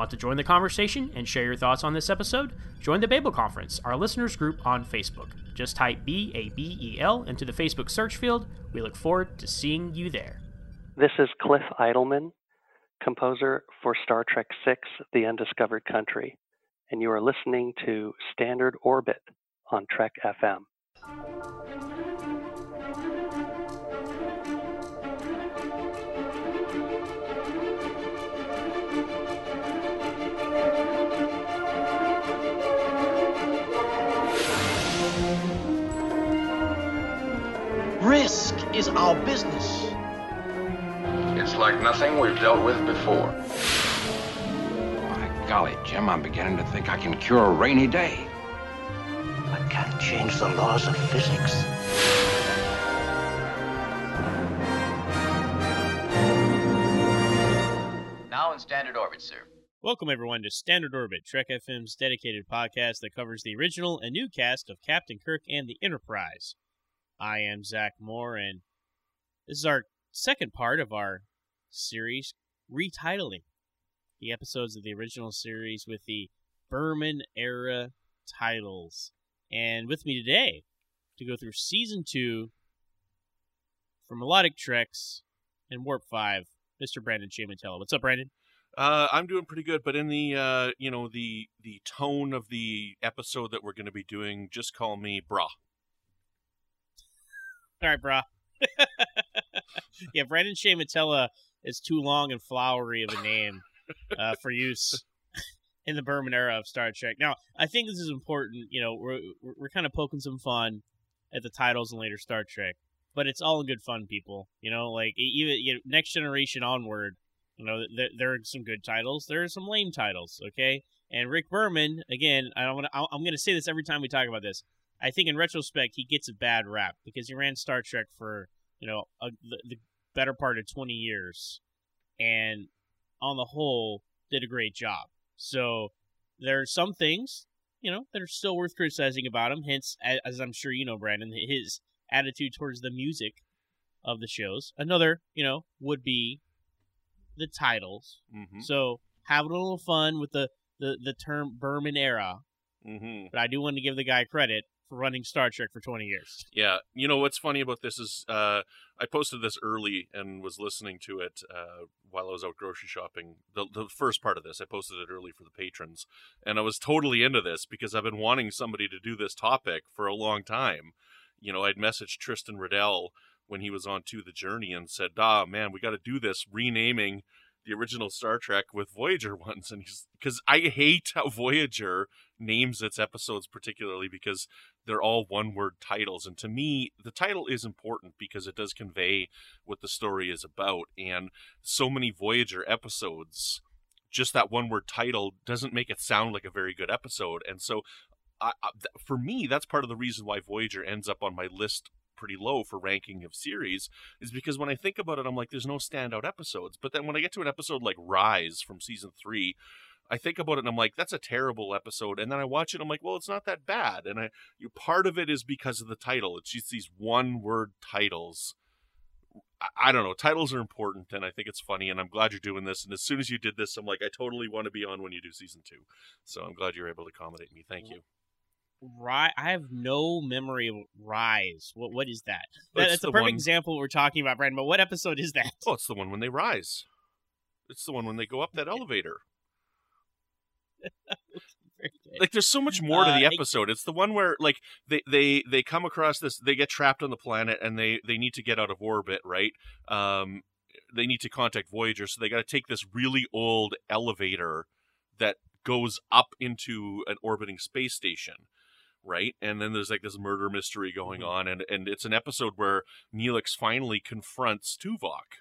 Want to join the conversation and share your thoughts on this episode? Join the Babel Conference, our listeners group on Facebook. Just type B A B E L into the Facebook search field. We look forward to seeing you there. This is Cliff Eidelman, composer for Star Trek VI The Undiscovered Country, and you are listening to Standard Orbit on Trek FM. Risk is our business. It's like nothing we've dealt with before. My golly, Jim, I'm beginning to think I can cure a rainy day. I can't change the laws of physics. Now in standard orbit, sir. Welcome, everyone, to Standard Orbit, Trek FM's dedicated podcast that covers the original and new cast of Captain Kirk and the Enterprise. I am Zach Moore, and this is our second part of our series retitling the episodes of the original series with the Berman era titles. And with me today to go through season two for Melodic Treks and Warp 5, Mr. Brandon-Shea Mutala. What's up, Brandon? Uh, I'm doing pretty good, but in the uh, you know the the tone of the episode that we're going to be doing, just call me brah. All right, brah. yeah, Brandon-Shea Mutala is too long and flowery of a name uh, for use in the Berman era of Star Trek. Now, I think this is important. You know, we're we're kind of poking some fun at the titles and later Star Trek, but it's all in good fun, people. You know, like even you know, next generation onward. You know, there, there are some good titles. There are some lame titles. Okay, and Rick Berman again. I don't want to. I'm going to say this every time we talk about this. I think in retrospect he gets a bad rap because he ran Star Trek for you know a, the, the better part of 20 years, and on the whole did a great job. So there are some things you know that are still worth criticizing about him. Hence, as I'm sure you know, Brandon, his attitude towards the music of the shows. Another you know would be the titles. Mm-hmm. So having a little fun with the the, the term Berman era. Mm-hmm. But I do want to give the guy credit running Star Trek for 20 years. Yeah, you know what's funny about this is uh, I posted this early and was listening to it uh, while I was out grocery shopping. The, the first part of this, I posted it early for the patrons, and I was totally into this because I've been wanting somebody to do this topic for a long time. You know, I'd messaged Tristan Riddell when he was on To the Journey and said, "Ah, man, we got to do this renaming." the original Star Trek with Voyager ones, and he's because I hate how Voyager names its episodes particularly because they're all one word titles, and to me, the title is important because it does convey what the story is about, and so many Voyager episodes. Just that one word title doesn't make it sound like a very good episode. And so, I, I, for me, that's part of the reason why Voyager ends up on my list pretty low for ranking of series is because when I think about it, I'm like, there's no standout episodes. But then when I get to an episode like Rise from season three, I think about it and I'm like, that's a terrible episode. And then I watch it, I'm like, well, it's not that bad. And I, you, part of it is because of the title. It's just these one word titles. I, I don't know. Titles are important, and I think it's funny. And I'm glad you're doing this. And as soon as you did this, I'm like, I totally want to be on when you do season two. So I'm glad you're able to accommodate me. Thank you. Rise. I have no memory of Rise. What what is that? Oh, that It's that's a the perfect one- example we're talking about, Brandon. But what episode is that? Oh, it's the one when they rise. It's the one when they go up that elevator. Like there's so much more to Uh, the episode. It's the one where like they they they come across this they get trapped on the planet and they they need to get out of orbit right? Um they need to contact voyager so they got to take this really old elevator that goes up into an orbiting space station right? And then there's like this murder mystery going on and and it's an episode where neelix finally confronts tuvok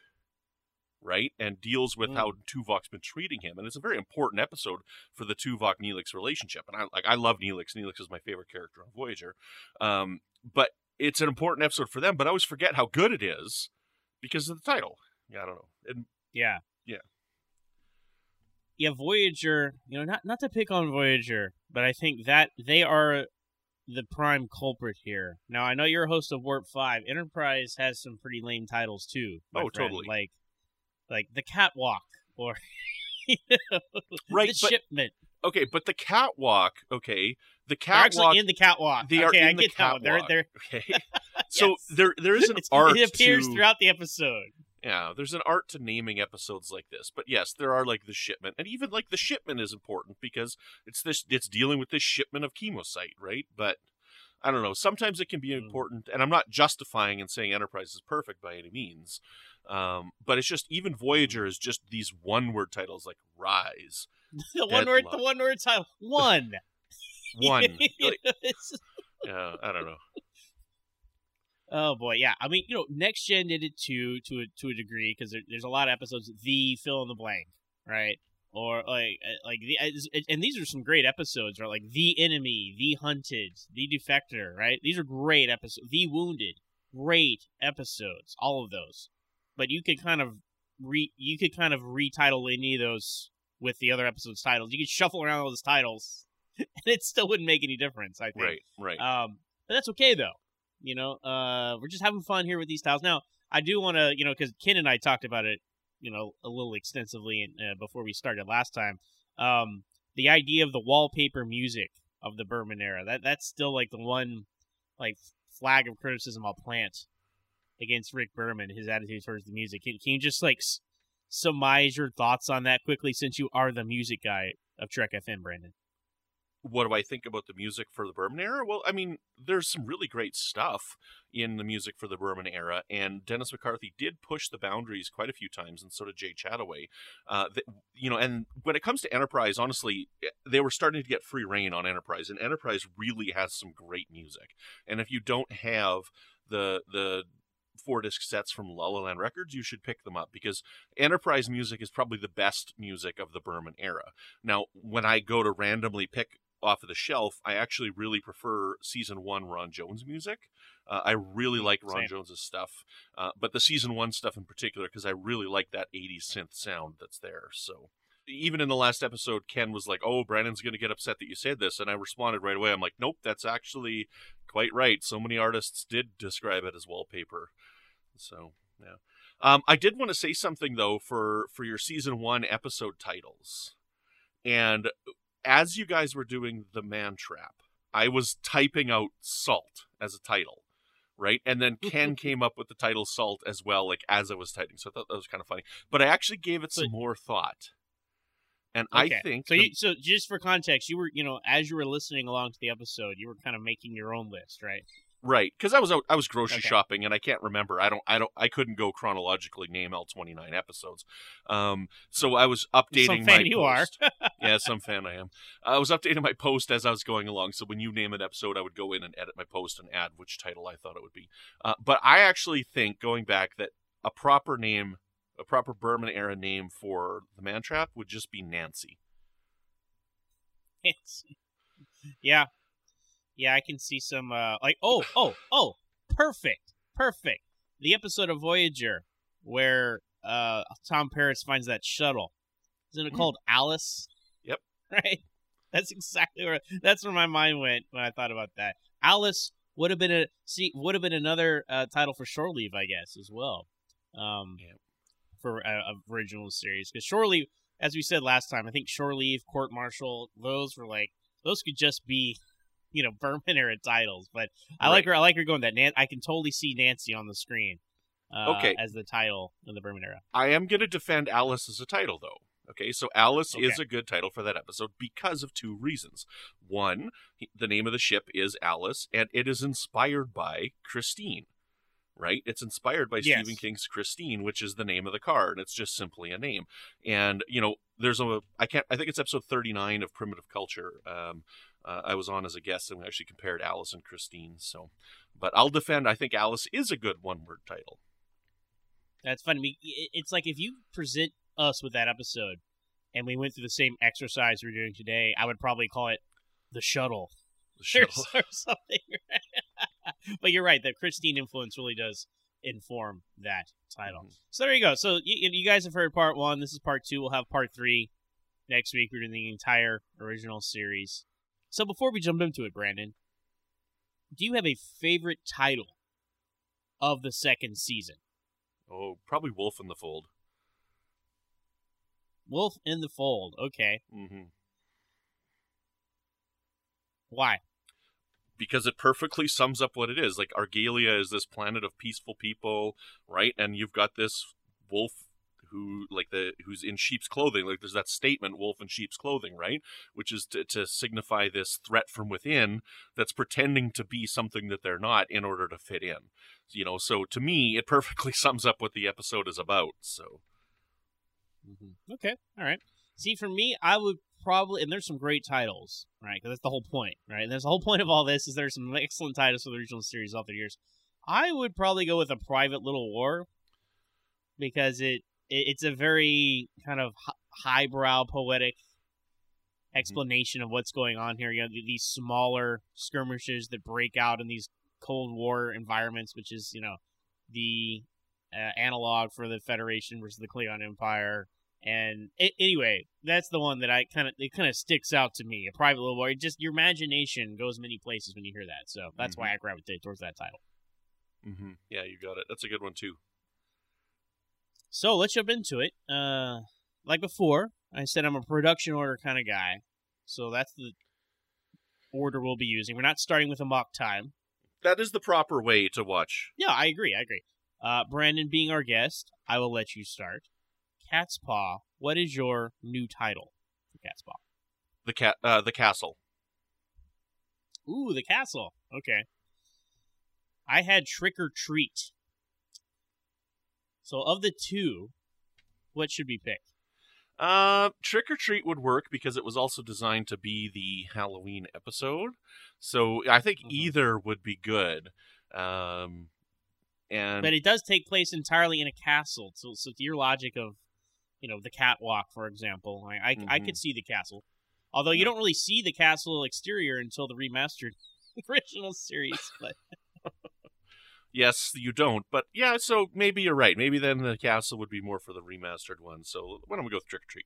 right? And deals with Mm. how Tuvok's been treating him, and it's a very important episode for the Tuvok Neelix relationship. And I like I love Neelix. Neelix is my favorite character on Voyager, um, but it's an important episode for them. But I always forget how good it is because of the title. Yeah, I don't know. And Yeah. Yeah. Yeah, Voyager, you know, not not to pick on Voyager, but I think that they are the prime culprit here. Now, I know you're a host of Warp 5. Enterprise has some pretty lame titles too. Oh, friend. totally. Like like The Catwalk or you know, Right, The but- Shipment. okay, but the catwalk, okay, the They're actually in the catwalk. they are okay, in I the get that one. They're catwalk, they're Okay, so Yes. there there is an It's- art. it appears to, throughout the episode. Yeah, there's an art to naming episodes like this. But yes, there are like the shipment, and even like the shipment is important because it's this it's dealing with this shipment of kemocite, right? But I don't know. Sometimes it can be Mm. important, and I'm not justifying and saying Enterprise is perfect by any means. Um, but it's just even Voyager is just these one word titles like Rise, the one word the one word title. One. one. like, yeah, I don't know. Oh boy, yeah. I mean, you know, next gen did it too, to a to a degree, because there, there's a lot of episodes. The fill in the blank, right? Or like uh, like the and these are some great episodes, right? Like the enemy, the hunted, the defector, right? These are great episodes. The wounded, great episodes. All of those, but you could kind of re you could kind of retitle any of those with the other episodes' titles. You could shuffle around all those titles, and it still wouldn't make any difference. I think. Right, right. Um, but that's okay though. You know, uh, we're just having fun here with these titles. Now, I do want to, you know, because Ken and I talked about it, you know, a little extensively uh, before we started last time. Um, the idea of the wallpaper music of the Berman era that that's still like the one like flag of criticism I'll plant against Rick Berman, his attitude towards the music. Can, can you just like s- surmise your thoughts on that quickly, since you are the music guy of Trek FM, Brandon? what do I think about the music for the Berman era? Well, I mean, there's some really great stuff in the music for the Berman era, and Dennis McCarthy did push the boundaries quite a few times, and so did Jay Chattaway. Uh, that, you know, and when it comes to Enterprise, honestly, eh, they were starting to get free reign on Enterprise, and Enterprise really has some great music. And if you don't have the the four disc sets from La La Land Records, you should pick them up because Enterprise music is probably the best music of the Berman era. Now, when I go to randomly pick off of the shelf, I actually really prefer season one Ron Jones music. Uh, I really like Ron Same. Jones's stuff, uh, but the season one stuff in particular because I really like that '80s synth sound that's there. So. Even in the last episode, Ken was like, "Oh, Brandon's going to get upset that you said this," and I responded right away. I'm like, "Nope, that's actually quite right. So many artists did describe it as wallpaper." So, yeah. Um, I did want to say something though for for your season one episode titles, and as you guys were doing the man trap, I was typing out salt as a title, right? And then Ken came up with the title salt as well, like as I was typing. So I thought that was kind of funny. But I actually gave it some more thought, and Okay. I think so. the- You, so just for context, you were you know as you were listening along to the episode, you were kind of making your own list, right? Right, because I was out, I was grocery Okay. shopping, and I can't remember. I don't, I don't, I couldn't go chronologically name all twenty nine episodes. Um, so I was updating Some my fan you are. yeah, some fan I am. I was updating my post as I was going along. So when you name an episode, I would go in and edit my post and add which title I thought it would be. Uh, but I actually think going back that a proper name, a proper Berman era name for the Man Trap would just be Nancy. Nancy. yeah, yeah, I can see some uh like oh oh oh perfect perfect the episode of Voyager where uh Tom Paris finds that shuttle. Isn't it Mhm. called Alice? Yep. Right. That's exactly where that's where my mind went when I thought about that. Alice would have been a see would have been another uh, title for Shore Leave, I guess, as well. Um, Yeah. for a, a original series because Shore Leave, as we said last time, I think Shore Leave, Court Martial, those were like those could just be, you know, Berman era titles. But I like her. I like her going that. Nan- I can totally see Nancy on the screen. Uh, Okay. as the title in the Berman era. I am going to defend Alice as a title, though. Okay, so Alice is a good title for that episode because of two reasons. One, the name of the ship is Alice, and it is inspired by Christine, right? It's inspired by Yes. Stephen King's Christine, which is the name of the car, and it's just simply a name. And you know, there's a I can't I think it's episode 39 of Primitive Culture. Um, uh, I was on as a guest, and we actually compared Alice and Christine. So, but I'll defend. I think Alice is a good one-word title. That's funny. It- It's like if you present us with that episode and we went through the same exercise we're doing today, I would probably call it the shuttle The shuttle. or something. but you're right. The Christine influence really does inform that title. Mhm. So there you go. So you, you guys have heard part one. This is part two. We'll have part three next week. We're doing the entire original series. So before we jump into it, Brandon, do you have a favorite title of the second season? Oh, probably Wolf in the Fold. Wolf in the Fold. Okay. hmm Why? because it perfectly sums up what it is. Like Argelius is this planet of peaceful people, right? And you've got this wolf who like the who's in sheep's clothing. Like there's that statement, wolf in sheep's clothing, right? Which is to, to signify this threat from within that's pretending to be something that they're not in order to fit in. You know, so to me, it perfectly sums up what the episode is about. So mm-hmm. Okay. All right. See, for me, I would probably, and there's some great titles, right? Because that's the whole point, right? And there's the whole point of all this is there's some excellent titles for the original series all the years. I would probably go with a private little war because it it's a very kind of highbrow poetic explanation of what's going on here. You know, these smaller skirmishes that break out in these Cold War environments, which is you know the uh, analog for the Federation versus the Klingon Empire. And a- anyway, that's the one that I kind of it kind of sticks out to me. A private little war. It just your imagination goes many places when you hear that. So that's why I gravitate towards that title. hmm yeah, you got it. That's a good one too. So let's jump into it. Uh, like before, I said I'm a production order kind of guy. So that's the order we'll be using. We're not starting with Amok Time. That is the proper way to watch. Yeah, I agree. I agree. Uh, Brandon being our guest, I will let you start. Cat's Paw, what is your new title for Cat's Paw? The cat, uh, the castle. Ooh, the castle. Okay. I had Trick or Treat. So of the two, what should we pick? Uh, Trick or Treat would work because it was also designed to be the Halloween episode. So I think Mhm. either would be good. Um, and But it does take place entirely in a castle. So, so to your logic of, you know, the catwalk, for example, I, I, I Mhm. could see the castle. Although you don't really see the castle exterior until the remastered original series. But yes, you don't. But yeah, so maybe you're right. Maybe then the castle would be more for the remastered one. So why don't we go with Trick or Treat?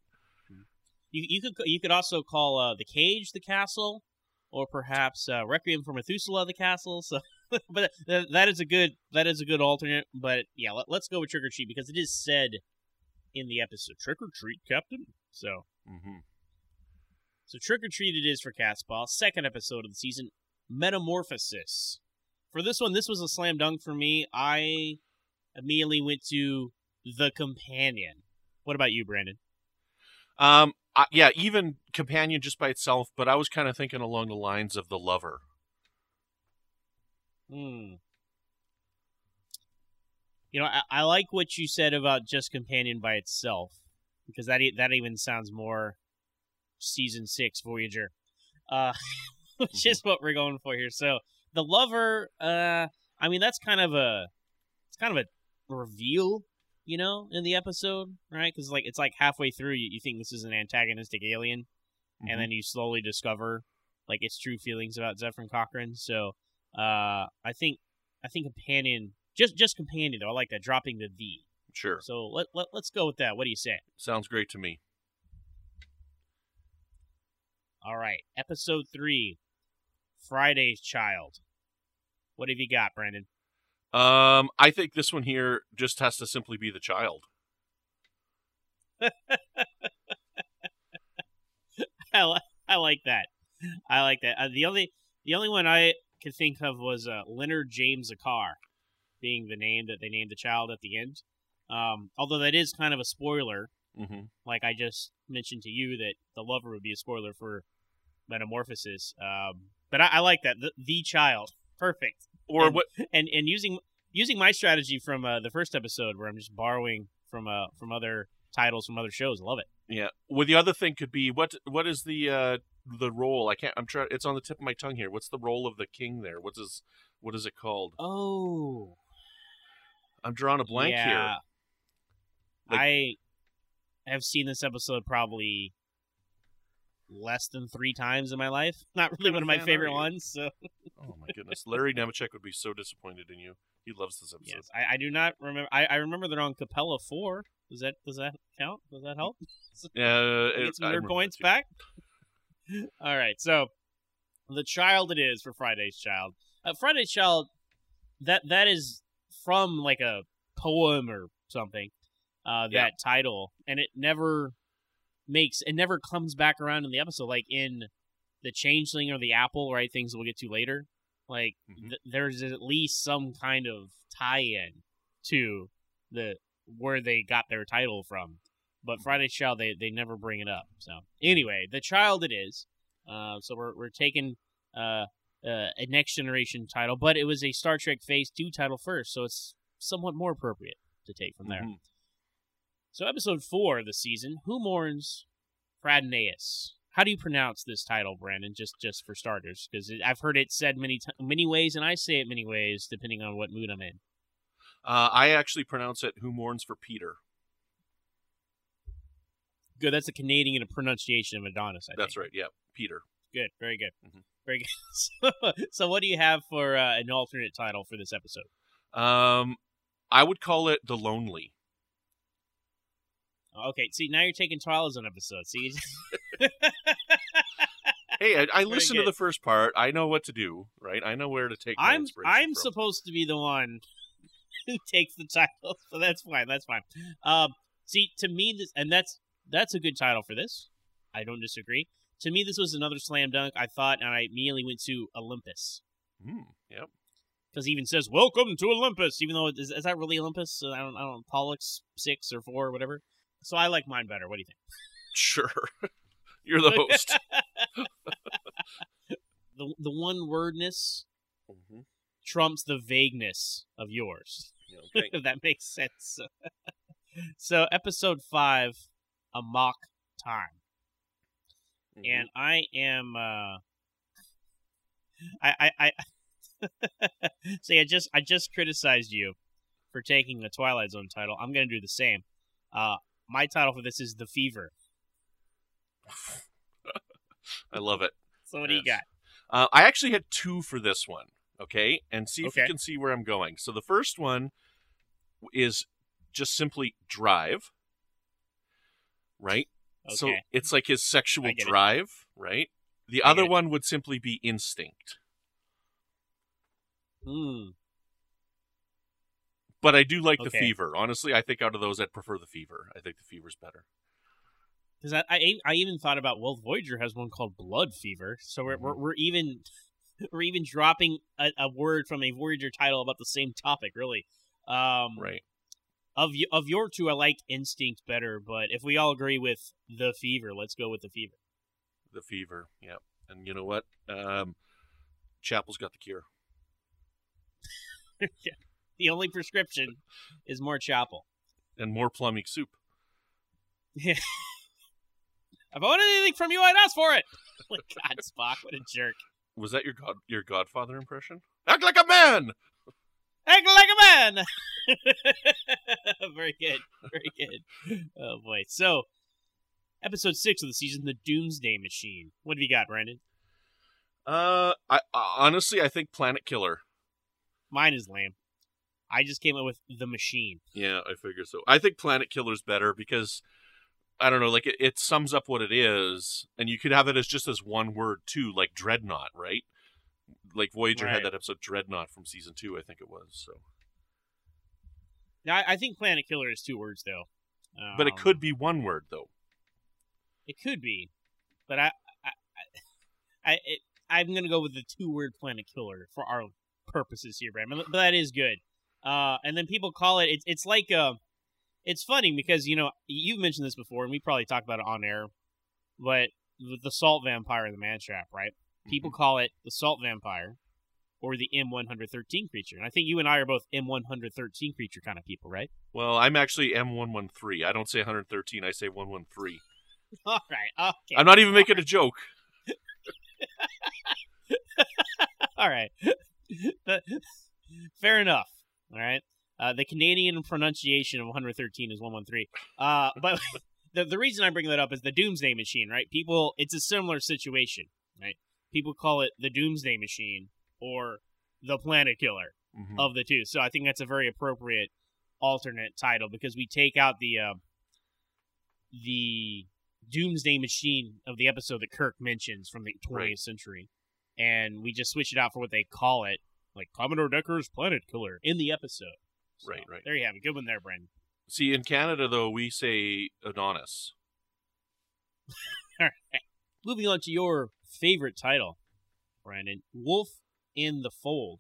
you, you could you could also call uh, the cage the castle, or perhaps uh, Requiem for Methuselah the castle. So, but th- that is a good that is a good alternate. But yeah, let, let's go with Trick or Treat because it is said in the episode Trick or Treat, Captain. So Mm-hmm. So Trick or Treat it is for Catspaw. Second episode of the season, Metamorphosis. For this one, this was a slam dunk for me. I immediately went to The Companion. What about you, Brandon? Um, uh, yeah, even Companion just by itself, but I was kind of thinking along the lines of the Lover. Hmm. You know, I, I like what you said about just Companion by itself because that that even sounds more season six Voyager, uh, which is what we're going for here. So the lover, uh, I mean, that's kind of a it's kind of a reveal, you know, in the episode, right? Because like it's like halfway through, you, you think this is an antagonistic alien, and then you slowly discover like its true feelings about Zefram Cochrane. So uh, I think I think companion just just companion though. I like that dropping the V. Sure, So let, let let's go with that. What do you say? sounds great to me. All right, episode three, Friday's Child. What have you got, Brandon? Um, I think this one here just has to simply be the child. I, li- I like that. I like that. Uh, the only the only one I could think of was uh, Leonard James Akaar being the name that they named the child at the end. Um, although that is kind of a spoiler, Mm-hmm. like I just mentioned to you that the lover would be a spoiler for Metamorphosis. Um, but I, I like that the, the child, perfect. Or And- what? And and using using my strategy from uh, the first episode where I'm just borrowing from uh from other titles from other shows. I love it. Yeah. Well, the other thing could be what? What is the uh the role? I can't. I'm trying. It's on the tip of my tongue here. What's the role of the king there? What's his? What is it called? Oh, I'm drawing a blank yeah. here. Like- I have seen this episode probably less than three times in my life. Not really one of of my favorite ones. So Oh my goodness, Larry Nemecek would be so disappointed in you. He loves this episode. yes, I, I do not remember. I, I remember they're on Capella Four. Does that does that count? Does that help? Yeah, Get it- some nerd points back. All right, so the child it is for Friday's Child. Uh, Friday's Child, that that is from like a poem or something. Uh, that Yeah. title, and it never makes it never comes back around in the episode. Like in the Changeling or the Apple, right? Things we'll get to later. Like Mhm. th- there's at least some kind of tie-in to the where they got their title from but Friday's Child they they never bring it up. So anyway, the child it is. Uh, so we're we're taking uh, uh, a next generation title, but it was a Star Trek Phase Two title first, so it's somewhat more appropriate to take from there. Mhm. So episode four of the season, Who Mourns for Adonais? How do you pronounce this title, Brandon? Just just for starters, because I've heard it said many t- many ways, and I say it many ways depending on what mood I'm in. Uh, I actually pronounce it "Who mourns for Peter." Good, that's a Canadian pronunciation of Adonis. I That's think. right. Yeah, Peter. Good, very good, Mhm. very good. So, so, what do you have for uh, an alternate title for this episode? Um, I would call it "The Lonely." Okay, see now you're taking Twilight Zone episode. See, Hey, I, I listened to the first part. I know what to do. Right. I know where to take. I'm I'm from. supposed to be the one who takes the title, so that's fine. That's fine. Um, see, to me, this and that's that's a good title for this. I don't disagree. To me, this was another slam dunk. I thought, and I immediately went to Olympus Mm, yep. because even says "Welcome to Olympus," even though is, is that really Olympus? Uh, I don't I don't know, Pollux six or four or whatever. So I like mine better. What do you think? Sure. You're the host. the the one wordness hmm trumps the vagueness of yours. Okay. if that makes sense. so episode five, a mock time, Mhm. and I am. uh I I I. See, I just I just criticized you for taking the Twilight Zone title. I'm gonna do the same. Uh, my title for this is the Fever. I love it. So what do you got? Uh, I actually had two for this one. Okay, and see if Okay. you can see where I'm going. So the first one is just simply drive. Right. Okay. So it's like his sexual get it. drive. Right. The I other one would simply be instinct. Hmm. But I do like the fever. Honestly, I think out of those, I'd prefer the fever. I think the fever's better. Because I, I I even thought about well, Voyager has one called Blood Fever, so we're Mm-hmm. we're, we're even we're even dropping a, a word from a Voyager title about the same topic, really. Um, Right. Of of your two, I like Instinct better, but if we all agree with the Fever, let's go with the Fever. The fever. yeah. And you know what? Um, Chapel's got the cure. The only prescription is more Chapel. And more plomeek soup. if I wanted anything from you, I'd ask for it. Oh God, Spock, what a jerk! Was that your god your Godfather impression? Act like a man. Act like a man. very good, very good. Oh boy. So, episode six of the season, the Doomsday Machine. What have you got, Brandon? Uh, I, I honestly I think Planet Killer. Mine is lame. I just came up with the Machine. Yeah, I figure so. I think Planet Killer's better because I don't know, like it, it sums up what it is, and you could have it as just as one word too, like Dreadnought, right? Like Voyager Right. had that episode Dreadnought from season two, I think it was. So, Now, I, think Planet Killer is two words, though. but it Um, could be one word though. It could be, but I, I, I, I it, I'm gonna go with the two-word Planet Killer for our purposes here, Brandon. But that is good. Uh, and then people call it. It's it's like uh, it's funny because you know you've mentioned this before, and we probably talked about it on air. But the salt vampire and the man trap, right? People call it the salt vampire or the M113 creature. And I think you and I are both M113 creature kind of people, right? Well, I'm actually M113. I don't say 113. I say 113. All right. Okay. I'm not even making a joke. All right. Fair enough. All right. Uh, the Canadian pronunciation of 113 is 113. Uh, but the the reason I bring that up is the Doomsday Machine, right? People, it's a similar situation, right? People call it the Doomsday Machine or the Planet Killer Mhm. of the two. So I think that's a very appropriate alternate title because we take out the uh, the Doomsday Machine of the episode that Kirk mentions from the 20th Right. century, and we just switch it out for what they call it, like Commodore Decker's Planet Killer in the episode. So, Right, right. There you have it. Good one there, Brendan. See, in Canada though, we say Adonis. Moving on to your favorite title, Brandon, Wolf in the Fold.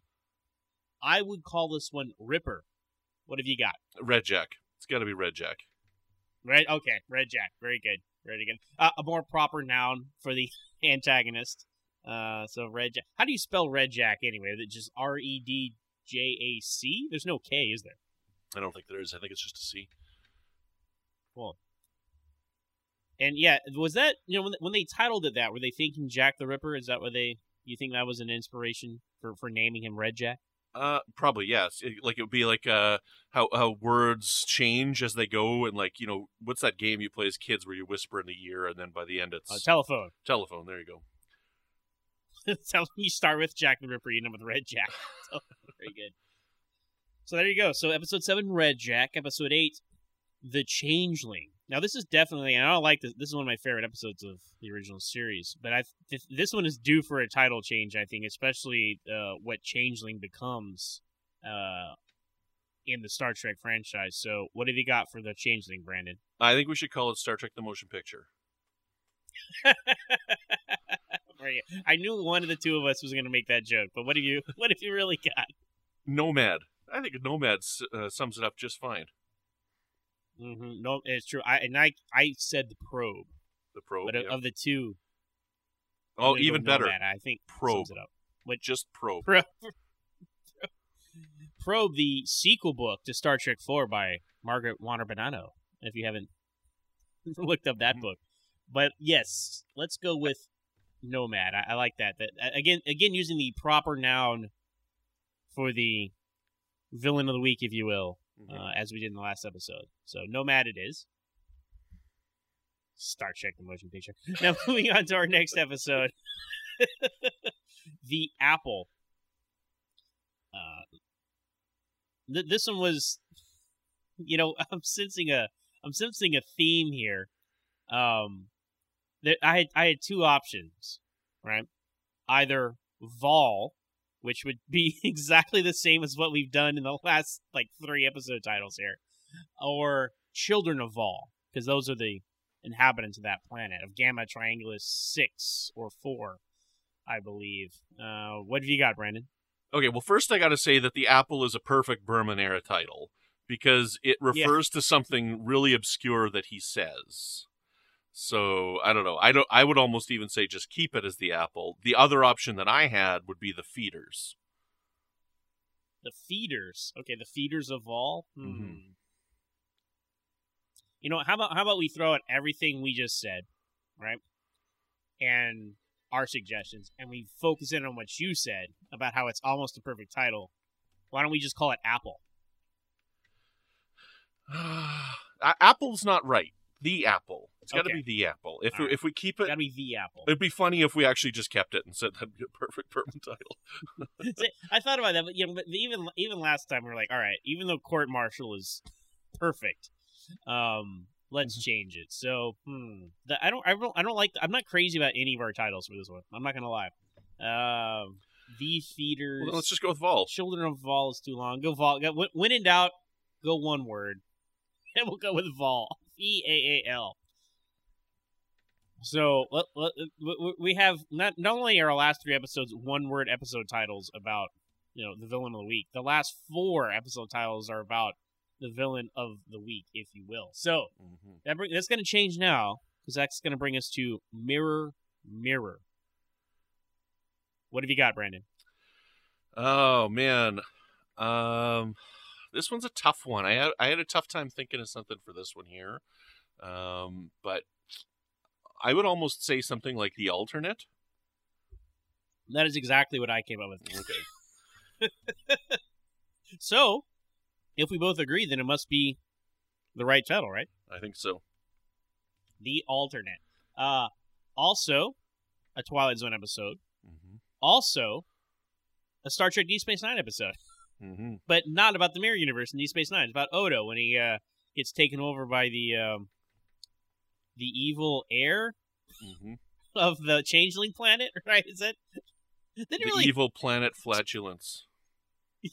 I would call this one Ripper. What have you got? Red Jack. It's got to be Red Jack. Red. Okay, Red Jack. Very good. Very good. Uh, a more proper noun for the antagonist. Uh, so Red Jack. How do you spell Red Jack anyway? Is just R E D J A C? There's no K, is there? I don't think there is. I think it's just a C. Cool. And yeah, was that you know when when they titled it that? Were they thinking Jack the Ripper? Is that what they? You think that was an inspiration for for naming him Red Jack? Uh, probably yes. It- like it would be like uh how how words change as they go, and like you know what's that game you play as kids where you whisper in the ear, and then by the end it's Uh, telephone. telephone. There you go. so you start with Jack the Ripper, you end up with Red Jack. So, very good. So there you go. So episode seven, Red Jack. Episode eight, The Changeling. Now this is definitely, and I don't like this. This is one of my favorite episodes of the original series. But I, th- this one is due for a title change. I think, especially uh, what Changeling becomes uh, in the Star Trek franchise. So what have you got for the Changeling, Brandon? I think we should call it Star Trek: The Motion Picture. I knew one of the two of us was going to make that joke, but what have you? What have you really got? Nomad. I think Nomad uh, sums it up just fine. hmm No, it's true. I and I I said the probe, The probe. but of- yeah. of the two, oh, even better. Nomad, I think Probe. sums it up. Just probe. Probe, probe, the sequel book to Star Trek Four by Margaret Wander Bonanno. If you haven't looked up Mm-hmm. that book, but yes, let's go with Nomad. I, I like that. That uh, again, again using the proper noun for the villain of the week, if you will, Mhm. uh, as we did in the last episode. So Nomad it is. Star Trek the motion picture. Now moving on to our next episode. the Apple. Uh, th- this one was you know, I'm sensing a I'm sensing a theme here. Um that I had I had two options, right? Either Vaal, which would be exactly the same as what we've done in the last like three episode titles here, or Children of Vaal, because those are the inhabitants of that planet of Gamma Trianguli six or four, I believe. Uh, what have you got, Brandon? Okay, well, first I got to say that the apple is a perfect Berman era title because it Yeah. refers to something really obscure that he says. So I don't know. I don't. I would almost even say just keep it as the apple. The other option that I had would be the feeders. The feeders. Okay, the feeders of all. Hmm. Mhm. You know, how about how about we throw out everything we just said, right? And our suggestions, and we focus in on what you said about how it's almost a perfect title. Why don't we just call it Apple? Apple's not right. The apple. It's got to Okay. be the apple. If we, right. if we keep It's it, gotta be the Apple. it'd be funny if we actually just kept it and said that'd be a perfect Berman title. See, I thought about that, but you know, but even even last time we were like, all right, even though court martial is perfect, um, let's change it. So, hmm, the, I don't, I don't, I don't like. I'm not crazy about any of our titles for this one. I'm not gonna lie. Um, the feeders. Well, let's just go with Vaal. Children of Vaal is too long. Go Vaal. Go, when- when in doubt, go one word, and we'll go with Vaal. V A A L. So let, let, we- have not not only are our last three episodes one word episode titles about you know the villain of the week. The last four episode titles are about the villain of the week, if you will. So Mhm. that bring, that's going to change now because that's going to bring us to Mirror Mirror. What have you got, Brandon? Oh man, um, this one's a tough one. I had I had a tough time thinking of something for this one here, um, but I would almost say something like the alternate. That is exactly what I came up with. Okay. So, if we both agree, then it must be the right title, right? I think so. The alternate. Uh, also, a Twilight Zone episode. Mm-hmm. Also, a Star Trek Deep Space Nine episode, Mm-hmm. but not about the Mirror Universe in Deep Space Nine. It's about Odo when he uh, gets taken over by the um, the evil air Mm-hmm. of the Changeling planet. Right? Is that? Didn't The really evil planet flatulence.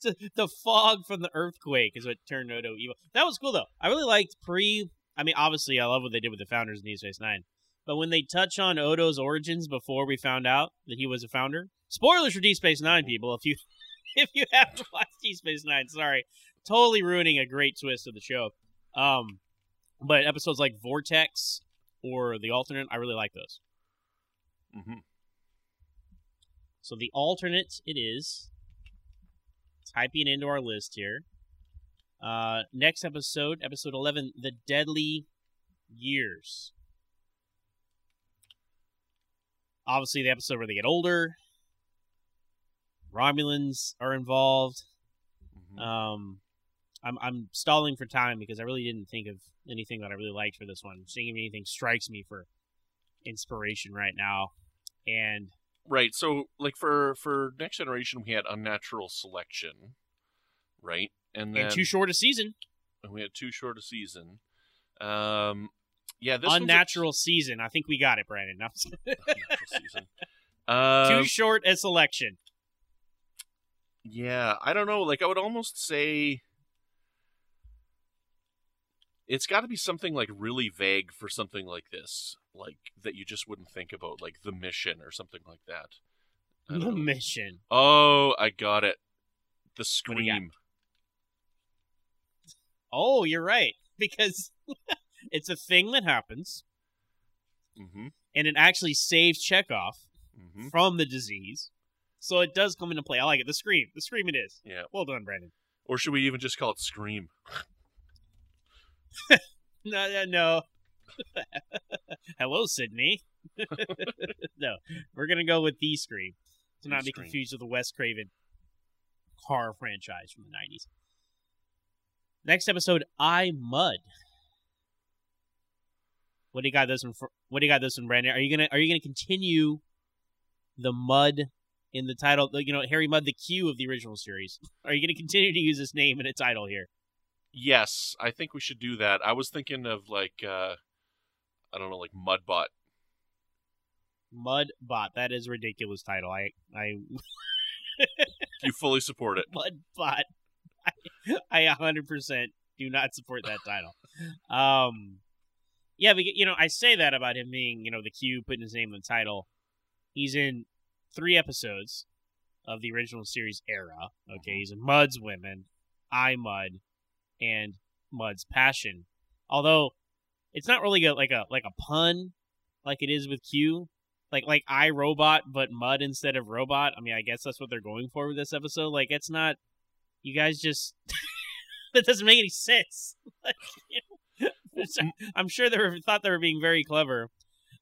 So the fog from the earthquake is what turned Odo evil. That was cool though. I really liked pre. I mean, obviously, I love what they did with the founders in Deep Space Nine. But when they touch on Odo's origins before we found out that he was a founder, spoilers for Deep Space Nine, people. If you if you have to watch Deep Space Nine, sorry, totally ruining a great twist of the show. Um, but episodes like Vortex or the alternate, I really like those. Mm-hmm. So the alternate it is. Typing into our list here. Uh, next episode, episode 11, The Deadly Years. Obviously, the episode where they get older. Romulans are involved. Mm-hmm. Um, I'm I'm stalling for time because I really didn't think of anything that I really liked for this one. Seeing if anything strikes me for inspiration right now, and Right. So, like for for next generation, we had unnatural selection, right? And then and too short a season. and we had too short a season. Um, yeah, this one's a- Unnatural season. I think we got it, Brandon. Unnatural. Um, too short a selection. Yeah, I don't know. Like, I would almost say it's got to be something like really vague for something like this, like that you just wouldn't think about, like the mission or something like that. The know. mission. Oh, I got it. The you scream. Oh, you're right. Because it's a thing that happens, Mm-hmm. and it actually saves Chekov Mm-hmm. from the disease. So it does come into play. I like it. The scream. The scream it is. Yeah. Well done, Brandon. Or should we even just call it scream? No, no. Hello, Sidney. no, we're gonna go with the scream to not be confused with the Wes Craven horror franchise from the '90s. Next episode, I Mudd. What do you got this one for? What do you got this one, Brandon? Are you gonna Are you gonna continue the mud in the title? You know, Harry Mudd, the Q of the original series. Are you gonna continue to use this name in a title here? Yes, I think we should do that. I was thinking of like uh I don't know, like Mudbot. Mudbot. That is a ridiculous title. I I You fully support it. Mudbot. I, I 100% do not support that title. Um, yeah, but, you know, I say that about him being, you know, the Q putting his name in the title. He's in three episodes of the original series era. Okay, he's in Mudd's Women, I Mudd, and Mudd's Passion. Although it's not really a, like a like a pun like it is with Q. Like like I Robot, but Mud instead of Robot. I mean, I guess that's what they're going for with this episode. Like it's not. You guys just that doesn't make any sense. Like, you know, I'm sure they were thought they were being very clever,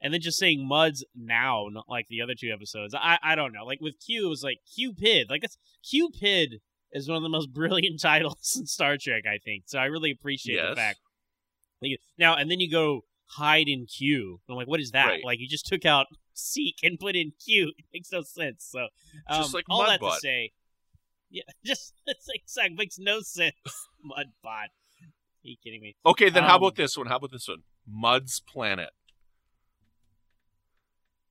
and then just saying Muds now, not like the other two episodes. I I don't know. Like with Q, it was like Cupid. Like that's Qpid is one of the most brilliant titles in Star Trek. I think so. I really appreciate the fact. Now and then you go Hide and Q. I'm like, what is that? Right. Like you just took out seek and put in Q. It makes no sense. So um, Just like all that to say, yeah, just it's like exact makes no sense. Mudbot. Are you kidding me? Okay, then how Um, about this one? How about this one? Mudd's Planet.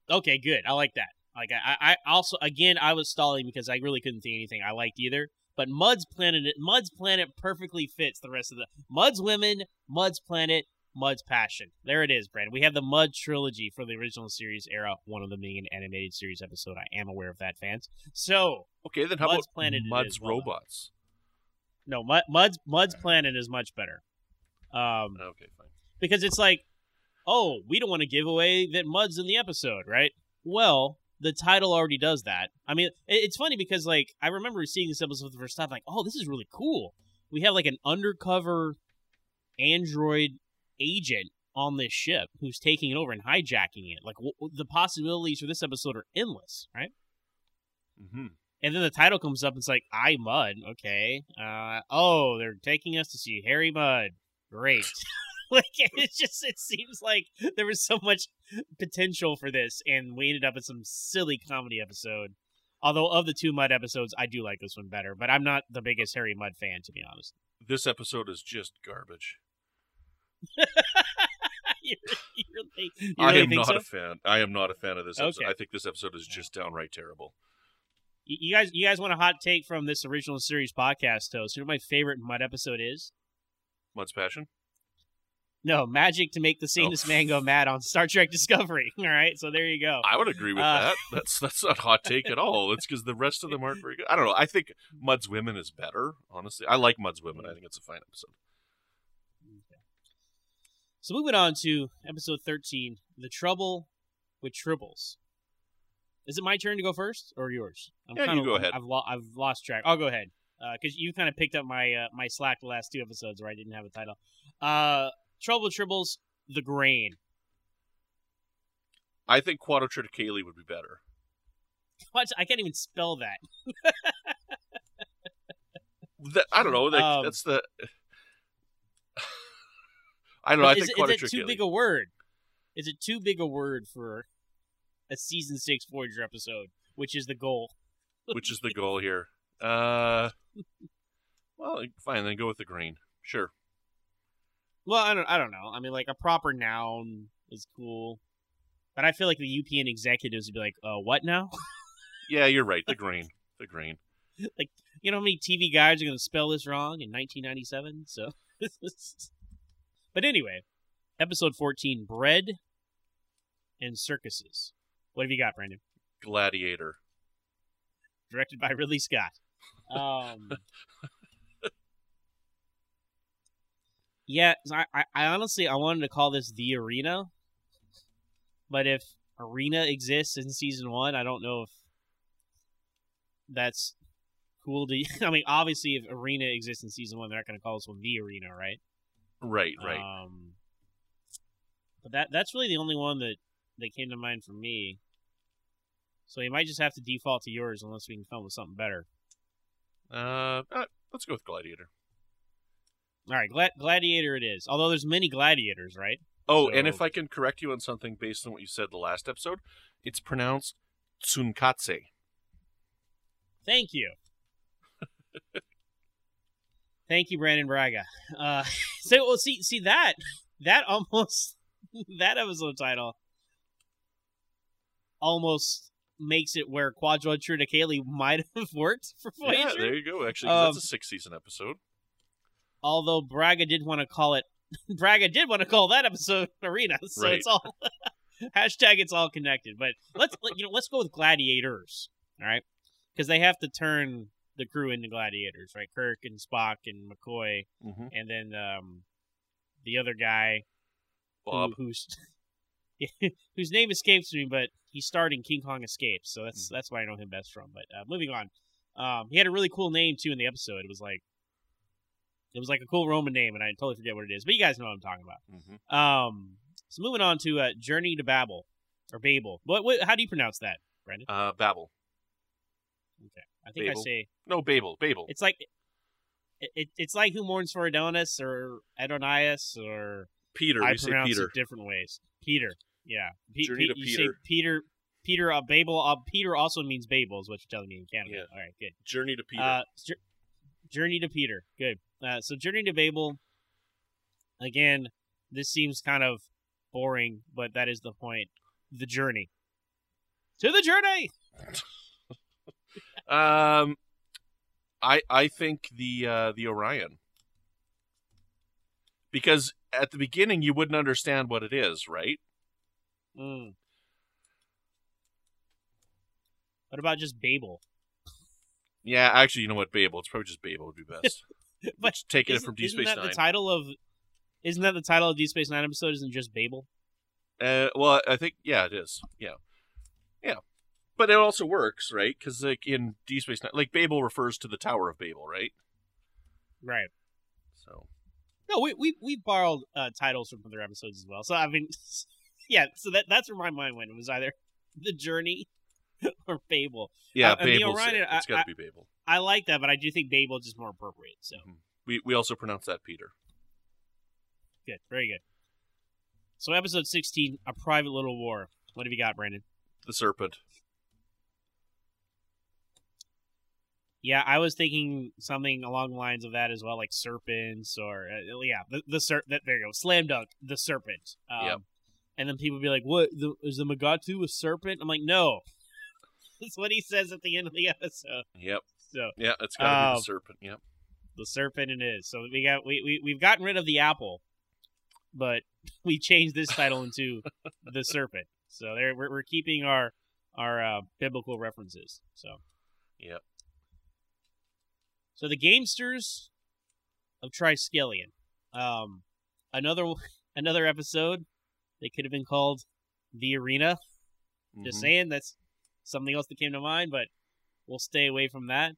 Okay, good. I like that. Like I, I also again I was stalling because I really couldn't think anything I liked either. But Mudd's Planet, Mudd's Planet perfectly fits the rest of the Mudd's Women, Mudd's Planet, Mudd's Passion. There it is, Brandon. We have the Mudd trilogy for the original series era. One of them being an animated series episode. I am aware of that, fans. So Okay, then how Mudd's about Planet Mudd's is, well. Robots? no, Mud, Mudd's Mudd's Planet is much better. Um, Okay, fine. because it's like, oh, we don't want to give away that Mudd's in the episode, right? Well, the title already does that. I mean, it's funny because like I remember seeing this episode for the first time, like, oh, this is really cool. We have like an undercover android agent on this ship who's taking it over and hijacking it. Like w- w- the possibilities for this episode are endless, right? hmm And then the title comes up. It's like I Mudd. Okay. Uh, oh, they're taking us to see Harry Mudd. Great. like it just it seems like there was so much potential for this, and we ended up in some silly comedy episode. Although of the two Mudd episodes, I do like this one better. But I'm not the biggest Harry Mudd fan, to be honest. This episode is just garbage. you really, you I really am not so? a fan. I am not a fan of this episode. Okay. I think this episode is just downright terrible. You guys, you guys want a hot take from this original series podcast host? You know what my favorite Mudd episode is? Mudd's passion. No, magic to make the sanest Oh. man go mad on Star Trek Discovery. All right, so there you go. I would agree with Uh, that. That's that's not a hot take at all. It's because the rest of them aren't very good. I don't know. I think Mudd's Women is better. Honestly, I like Mudd's Women. I think it's a fine episode. So moving on to episode thirteen, the trouble with tribbles. Is it my turn to go first or yours? I'm Yeah, you kinda- go ahead. I've, lo- I've lost track. I'll go ahead because you kind of picked up my uh, my slack the last two episodes where I didn't have a title. Uh, trouble tribbles, the grain. I think Quadrotriticale would be better. What? I can't even spell that. That, I don't know. Like, Um, that's the. I don't know. I is, think is it too big a word? Is it too big a word for a season six Voyager episode, which is the goal? which is the goal here. Uh, well, fine. Then go with the green. Sure. Well, I don't. I don't know. I mean, like a proper noun is cool, but I feel like the UPN executives would be like, "Uh, what now?" Yeah, you're right. The green. The green. Like you know how many TV guides are going to spell this wrong in 1997? So, but anyway, episode 14: bread and circuses. What have you got, Brandon? Gladiator. directed by Ridley Scott. Um, yeah, I, I, honestly I wanted to call this the arena, but if arena exists in season one, I don't know if that's cool to. I mean, obviously, if arena exists in season one, they're not going to call this one the arena, right? Right. Right. Um, but that that's really the only one that that came to mind for me. So you might just have to default to yours unless we can come up with something better. Uh, uh, let's go with Gladiator. All right, Gla- Gladiator it is. Although there's many gladiators, right? Oh, and if I can correct you on something based on what you said the last episode, it's pronounced Tsunkatse. Thank you. Thank you, Brandon Braga. Uh, so well, see, see that that almost that episode title almost makes it where Quadro Triticale might have worked for Voyager. Yeah, there you go. Actually, Um, that's a six season episode. Although Braga did want to call it Braga did want to call that episode Arena, so Right. it's all hashtag it's all connected. But let's let- you know let's go with gladiators, all right? Because they have to turn the crew into gladiators, right? Kirk and Spock and McCoy, hmm and then um, the other guy who- Bob. who's whose name escapes me, but he's starred in King Kong Escapes, so that's that's why I know him best from. But uh, moving on, um, he had a really cool name too in the episode. It was like it was like a cool Roman name, and I totally forget what it is. But you guys know what I'm talking about. hmm Um, so moving on to uh, Journey to Babel or Babel. What, what? How do you pronounce that, Brandon? Uh, Babel. Okay, I think Babel. I say No, Babel. Babel. it's like it, it, it's like Who Mourns for Adonis or Adonias or Peter. I pronounce Peter. it different ways. Peter, yeah. Pe- Journey Pe- to you say Peter. Peter. Peter. Uh, Babel. Uh, Peter also means Babel, is what you're telling me in Canada. Yeah. All right, good. Journey to Peter. Uh, Journey to Peter. Good. Uh, so Journey to Babel. Again, this seems kind of boring, but that is the point. The journey. To the journey. Um, I I think the uh, the Orion because at the beginning you wouldn't understand what it is, right? Mm. What about just Babel? Yeah, actually, you know what? Babel. It's probably just Babel would be best. But Just taking it from isn't Space that Nine. the title of? Isn't that the title of Deep Space Nine episode? Isn't just Babel? Uh, well, I think yeah, it is. Yeah, yeah, but it also works, right? Because like in Deep Space Nine, like Babel refers to the Tower of Babel, right? Right. So No, we we we borrowed uh, titles from other episodes as well. So I mean, yeah. So that that's where my mind went. It was either the journey or Babel. Yeah, Uh, and Neil Babel's Ryan, it. I- It's got to be Babel. I like that, but I do think Babel is just more appropriate. So We we also pronounce that Peter. good, very good. So episode sixteen, a private little war. What have you got, Brandon? The serpent. Yeah, I was thinking something along the lines of that as well, like serpents or uh, yeah, the the ser- that there you go, slam dunk, the serpent. Um, Yep. And then people be like, "What the, is the Mugato a serpent?" I'm like, "No." That's what he says at the end of the episode. Yep. So Yeah, it's got to be Um, the serpent. Yep. the serpent it is. So we got we, we we've gotten rid of the apple, but we changed this title into the serpent. So there we're, we're keeping our our uh, biblical references. So Yep. so the Gamesters of Triskelion. Um, another another episode. They could have been called the Arena. Just Mhm. saying, that's something else that came to mind, but we'll stay away from that.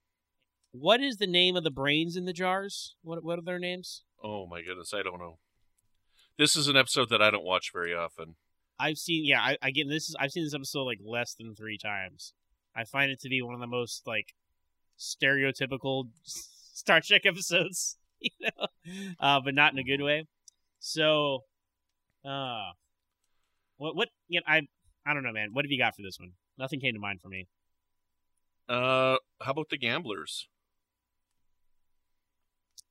What is the name of the brains in the jars? What what are their names? Oh my goodness, I don't know. This is an episode that I don't watch very often. I've seen yeah, I again this is I've seen this episode like less than three times. I find it to be one of the most like stereotypical Star Trek episodes, you know, uh, but not in a good way. So, uh, what what you know, I I don't know, man. What have you got for this one? Nothing came to mind for me. Uh, how about the gamblers?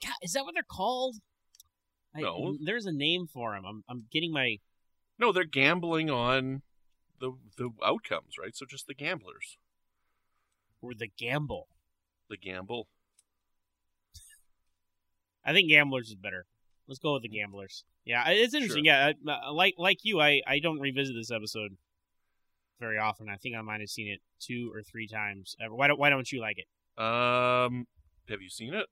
God, is that what they're called? I, No. there's a name for them. I'm I'm getting my No, they're gambling on the the outcomes, right? So just the gamblers, or the gamble. the gamble. I think gamblers is better. Let's go with the gamblers. Yeah, it's interesting. Sure. Yeah, I- like like you, I I don't revisit this episode very often. I think I might have seen it two or three times. Ever. Why don't Why don't you like it? Um, have you seen it?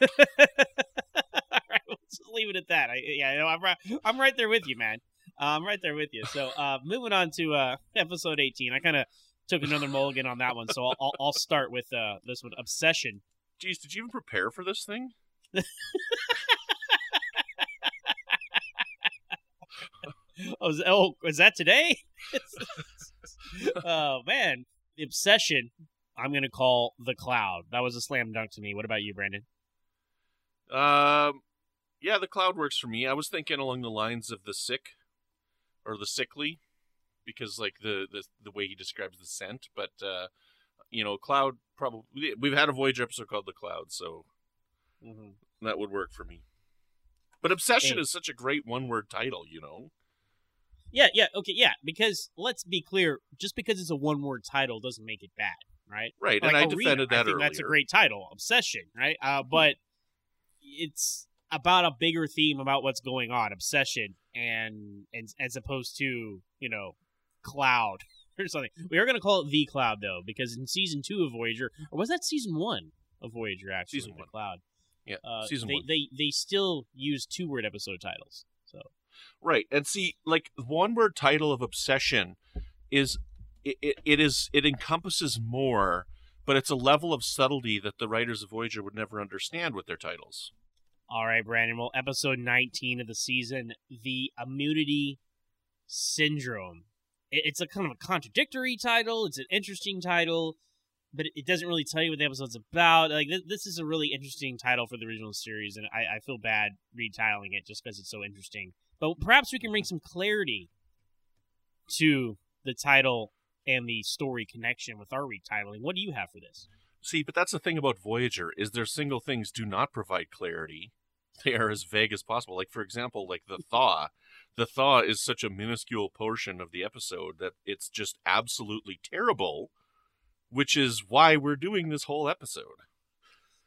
All right, we'll just leave it at that. I, yeah, no, I'm right. I'm right there with you, man. Uh, I'm right there with you. So, uh, moving on to uh, episode 18. I kind of took another mulligan on that one, so I'll I'll, I'll start with uh, this one, obsession. Geez, did you even prepare for this thing? Oh, is, oh, is that today? oh man, the obsession. I'm gonna call the cloud. That was a slam dunk to me. What about you, Brandon? Um, yeah, the cloud works for me. I was thinking along the lines of the sick, or the sickly, because like the the the way he describes the scent. But uh, you know, cloud probably we've had a Voyager episode called the cloud, so Mm-hmm. that would work for me. But obsession Hey. is such a great one word title, you know. Yeah, yeah, okay, yeah. Because let's be clear, just because it's a one word title doesn't make it bad, right? Right, Like and I Arena, defended that I think earlier. That's a great title, obsession, right? Uh, but it's about a bigger theme about what's going on, obsession, and and as opposed to you know cloud or something. We are going to call it the cloud though, because in season two of Voyager, or was that season one of Voyager? Actually, Season the one. cloud. Yeah, Uh, season they, one. They they still use two word episode titles. Right. And see, like one word title of obsession is it, it, it is it encompasses more, but it's a level of subtlety that the writers of Voyager would never understand with their titles. All right, Brandon. Well, episode 19 of the season, the immunity syndrome. It- It's a kind of a contradictory title. It's an interesting title, but it- doesn't really tell you what the episode's about. Like this, this is a really interesting title for the original series, and I, I feel bad retitling it just because it's so interesting. But perhaps we can bring some clarity to the title and the story connection with our retitling. What do you have for this? See, but that's the thing about Voyager is their single things do not provide clarity. They are as vague as possible. Like for example, like the thaw. The thaw is such a minuscule portion of the episode that it's just absolutely terrible, which is why we're doing this whole episode.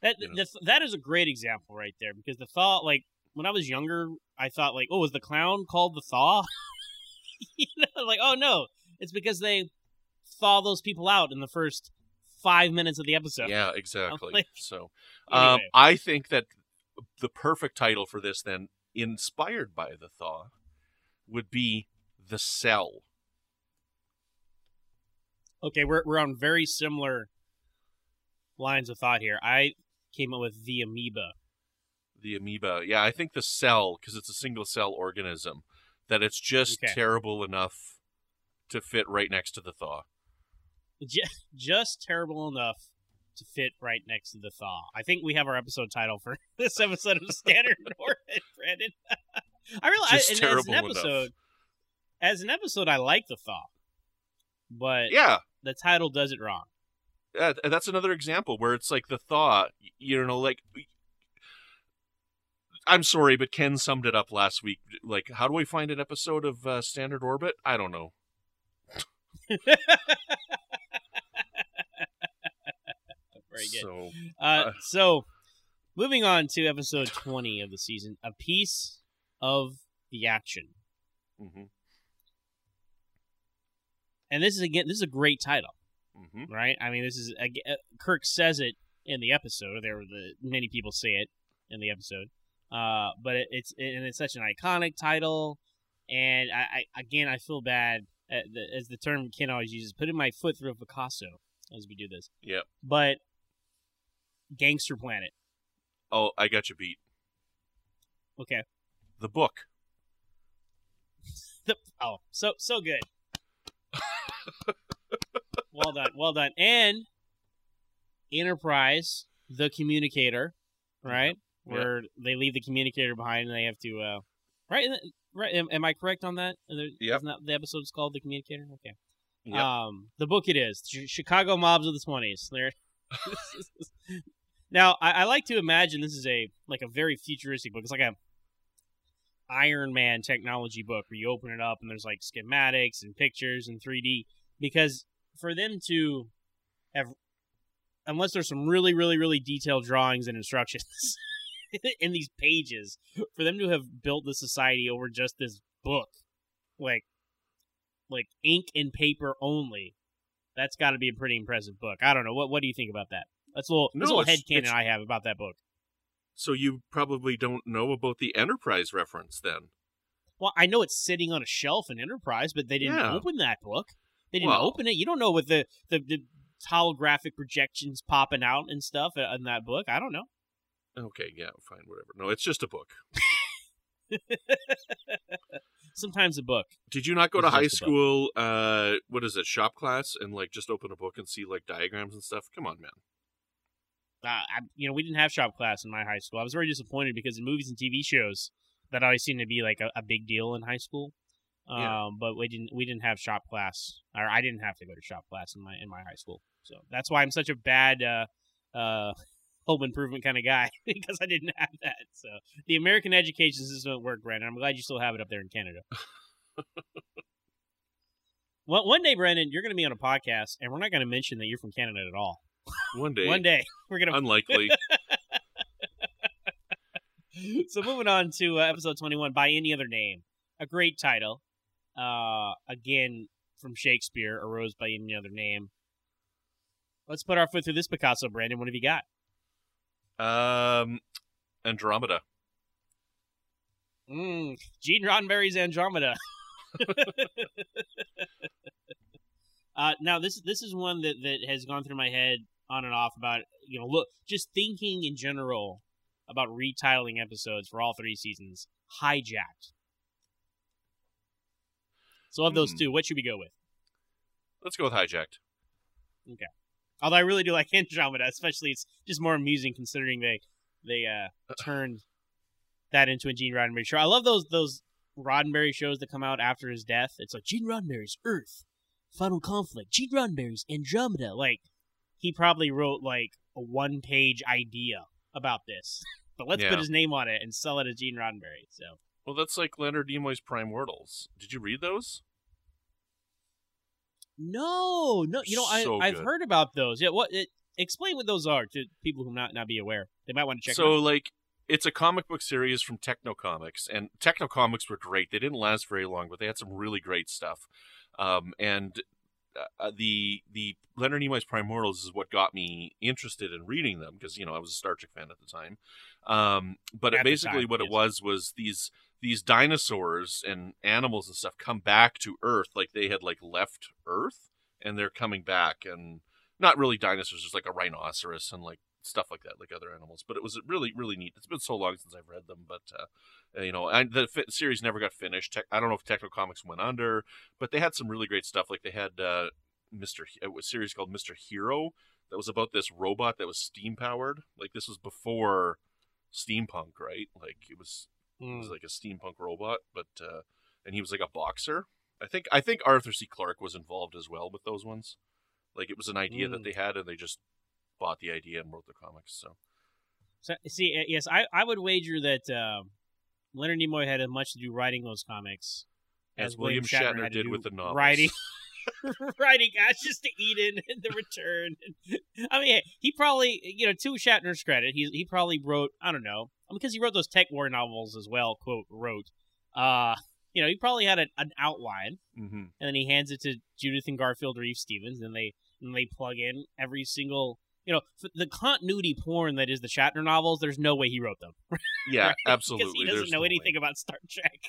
That you know. the, that is a great example right there because the thought like when I was younger, I thought like, oh, was the clown called the thaw? you know, like oh no, it's because they thaw those people out in the first five minutes of the episode. Yeah, exactly. like- so, Anyway. um, I think that the perfect title for this, then, inspired by the thaw, would be the cell. Okay, we're we're on very similar lines of thought here. I came up with the amoeba. The amoeba. Yeah, I think the cell because it's a single cell organism. That it's just Okay. terrible enough to fit right next to the thaw. Just terrible enough to fit right next to the thaw. I think we have our episode title for this episode of Standard Orbit, Brandon. I realize Just I, and terrible as an enough. episode. As an episode, I like the thaw, but Yeah, the title does it wrong. uh, that's another example where it's like the thaw. you know, like. I'm sorry, but Ken summed it up last week. Like, how do I find an episode of uh, Standard Orbit? I don't know. Very good. So, Uh, Uh, so, moving on to episode 20 of the season, a piece of the action. hmm And this is again, this is a great title, hmm right? I mean, this is uh, Kirk says it in the episode. There were the many people say it in the episode, uh, but it, it's and it's such an iconic title. And I, I again, I feel bad uh, the, as the term Ken always uses, putting my foot through a Picasso as we do this. Yep. But Gangster Planet. Oh, I got you beat. Okay. The book. The, oh, so so good. well done, well done. And Enterprise, the communicator, right? Yeah. Where they leave the communicator behind and they have to, uh, right? Right? Am, am I correct on that? Yep. Isn't that the episode's called the communicator? Okay. Yep. Um, the book it is Ch- Chicago Mobs of the Twenties. There. now, I, I like to imagine this is a like a very futuristic book. It's like a Iron Man technology book where you open it up and there's like schematics and pictures and 3D. Because for them to have, unless there's some really, really, really detailed drawings and instructions in these pages, for them to have built the society over just this book, like, like ink and paper only, that's got to be a pretty impressive book. I don't know. What What do you think about that? That's a little, that's a No, little headcanon I have about that book. So you probably don't know about the Enterprise reference then. Well, I know it's sitting on a shelf in Enterprise, but they didn't Yeah. open that book. They didn't Well- open it. You don't know what the, the the holographic projections popping out and stuff uh, in that book. I don't know. Okay, yeah, fine, whatever. No, it's just a book. Sometimes a book. Did you not go to It's high just a book. school? Uh, what is it, shop class, and like just open a book and see like diagrams and stuff? Come on, man. Uh, I, you know, we didn't have shop class in my high school. I was very disappointed because in movies and TV shows, that always seemed to be like a, a big deal in high school. Um, Yeah. but we didn't we didn't have shop class, or I didn't have to go to shop class in my in my high school. So that's why I'm such a bad uh, uh, home improvement kind of guy because I didn't have that. So the American education system at work, Brandon. I'm glad you still have it up there in Canada. well, one day, Brandon, you're going to be on a podcast, and we're not going to mention that you're from Canada at all. One day, One day, we're going to unlikely. so moving on to uh, episode 21 by any other name a great title uh again from shakespeare arose by any other name let's put our foot through this picasso brandon what have you got um, Andromeda. mm, gene roddenberry's andromeda uh now this this is one that that has gone through my head on and off about you know look just thinking in general about retitling episodes for all three seasons hijacked so of those Hmm. two what should we go with Let's go with hijacked. Although I really do like Andromeda, especially it's just more amusing considering they they uh turned that into a Gene Roddenberry show. I love those those Roddenberry shows that come out after his death. It's like Gene Roddenberry's Earth, Final Conflict, Gene Roddenberry's Andromeda. Like he probably wrote like a one page idea about this. But let's Yeah. put his name on it and sell it as Gene Roddenberry. So Well, that's like Leonard Nimoy's Primortals. Did you read those? No, no, you know I So I've good. heard about those. Yeah, what? It, explain what those are to people who not not be aware. They might want to check. so out. like it's a comic book series from Tekno Comix, and Tekno Comix were great. They didn't last very long, but they had some really great stuff. Um, and uh, the the Leonard Nimoy's Primortals is what got me interested in reading them because you know I was a Star Trek fan at the time. Um, but At it basically time, what yes. it was was these these dinosaurs and animals and stuff come back to Earth like they had like left Earth and they're coming back and not really dinosaurs, just like a rhinoceros and like stuff like that, like other animals. But it was really, really neat. It's been so long since I've read them, but uh, you know, the fi- series never got finished. Tech, I don't know if Tekno Comix went under, but they had some really great stuff. Like they had uh, Mr. He- a series called Mr. Hero that was about this robot that was steam powered. Like this was before steampunk, right? Like it was Hmm. was like a steampunk robot, but uh, and he was like a boxer. I think I think Arthur C. Clarke was involved as well with those ones. Like it was an idea that Mm. they had, and they just bought the idea and wrote the comics. So So, see, uh, yes, I, I would wager that um, Leonard Nimoy had as much to do writing those comics as William Shatner, to did with the novels. writing, writing Ashes to Eden and The Return. I mean, he probably, you know, to Shatner's credit, he he probably wrote, I don't know, because he wrote those TekWar novels as well. Quote wrote, uh, you know, he probably had a, an outline, hmm and then he hands it to Judith and Garfield Reeves-Stevens, and they and they plug in every single. You know, the continuity porn that is the Shatner novels. There's no way he wrote them Yeah, Right? absolutely. because he doesn't There's know no anything way. about Star Trek.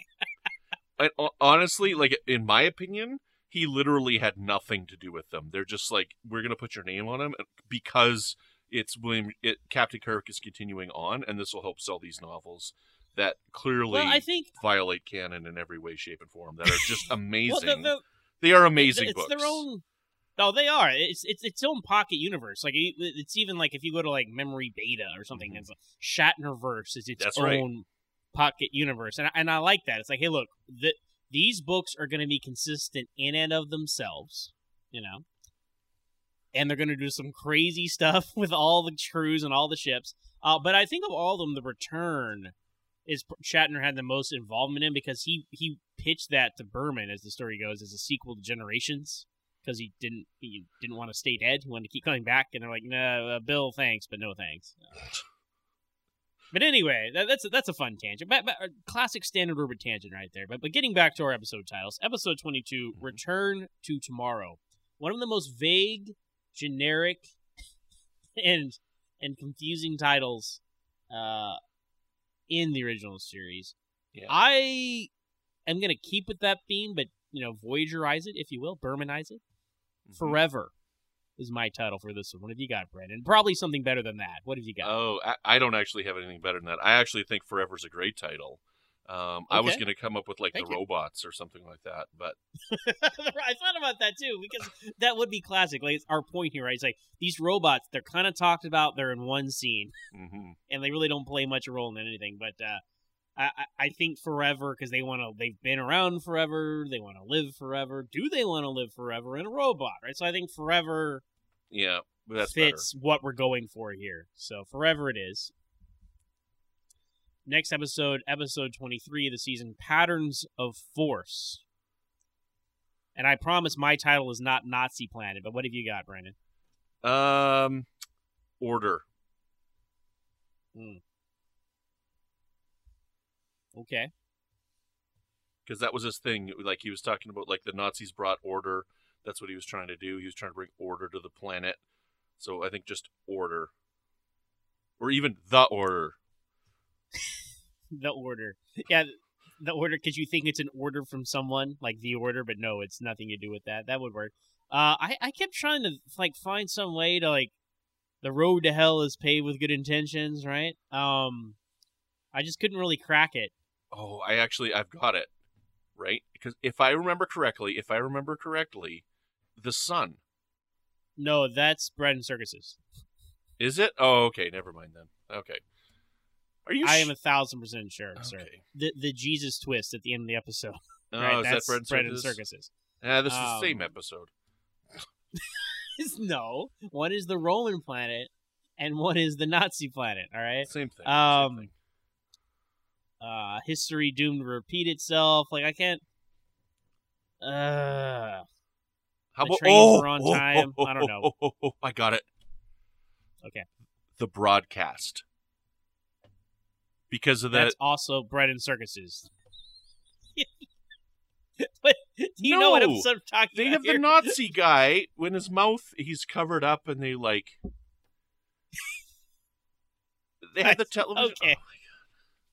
I, honestly, like in my opinion, he literally had nothing to do with them. They're just like, we're gonna put your name on them because it's William. It, Captain Kirk is continuing on, and this will help sell these novels that clearly Well, I think violate canon in every way, shape, and form. That are just amazing. well, the, the, they are amazing it's books. their own. No, they are. It's it's its own pocket universe. Like it- it's even like if you go to like Memory Beta or something, Mhm. it's like Shatnerverse is its That's own right. pocket universe, and I- and I like that. It's like, hey, look, the, these books are going to be consistent in and of themselves, you know, and they're going to do some crazy stuff with all the crews and all the ships. Uh, but I think of all of them, the Return is Shatner had the most involvement in because he he pitched that to Berman, as the story goes, as a sequel to Generations because he didn't he didn't want to stay dead. He wanted to keep coming back, and they're like, "No, uh, Bill, thanks, but no thanks." But anyway, that, that's a, that's a fun tangent, but, but, uh, classic standard orbit tangent right there. But but getting back to our episode titles, episode twenty two, Return to Tomorrow, one of the most vague, generic, and and confusing titles uh, in the original series. Yeah. I am gonna keep with that theme, but you know, Voyagerize it, if you will, Bermanize it. Mhm. Forever is my title for this one. What have you got, Brandon? Probably something better than that. What have you got? Oh, I, I don't actually have anything better than that. I actually think Forever's a great title. Um, I was going to come up with like Thank the you. robots or something like that, but I thought about that too because that would be classic. Like it's our point here, right? It's like these robots, they're kind of talked about. They're in one scene, hmm and they really don't play much role in anything. But uh, I, I- think forever because they want to. They've been around forever. They want to live forever. Do they want to live forever in a robot? Right. So I think forever yeah, that's fits what we're going for here. So forever it is. Next episode, episode 23 of the season, Patterns of Force. And I promise my title is not Nazi Planet, but what have you got, Brandon? Um, Order. Okay. because that was his thing. Like he was talking about, like the Nazis brought order. That's what he was trying to do. He was trying to bring order to the planet. So I think just order, or even the order. The order. Yeah, the order, because you think it's an order from someone, like the order, but no, it's nothing to do with that. That would work. Uh, I, I kept trying to, like, find some way to, like, the road to hell is paved with good intentions, right? Um, I just couldn't really crack it. Oh, I actually I've got it right because if I remember correctly, if I remember correctly, the sun No, that's bread and circuses. is it? Oh, okay. Never mind then. Okay. Are you? I sh- am a thousand percent sure, sir. The the Jesus twist at the end of the episode. Oh, right? is that's that bread and bread and circus? circuses. Yeah, this is the same Um, episode. no, one is the Roman planet, and one is the Nazi planet. All right. Same thing. um, same thing. Uh, history doomed to repeat itself. Like I can't. Uh, How the about trains oh, were on oh, time. oh, I don't oh, know. oh, oh, oh, I got it. Okay. The broadcast. Because of that. that's also bread and circuses. but do you know what No, I'm talking about? They have the? Nazi guy when his mouth he's covered up and they like. They have the television. Okay.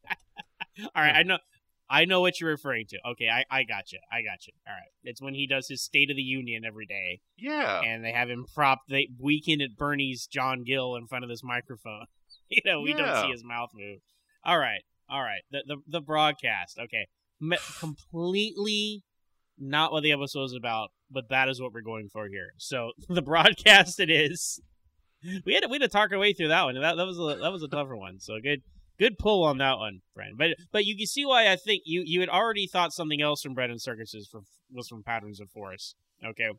Oh, All right, I know, I know what you're referring to. Okay, I, I got you. I got you. All right, it's when he does his State of the Union every day, yeah. and they have him prop they weekend at Bernie's John Gill in front of this microphone. you know, we don't see his mouth move. All right, all right. The the, the broadcast. Okay, Me- completely not what the episode is about, but that is what we're going for here. So the broadcast it is. We had to, we had to talk our way through that one. That that was a that was a tougher one. So good good pull on that one, Brandon. But but you can see why I think you you had already thought something else from Bread and Circuses for, was from Patterns of Force. Okay.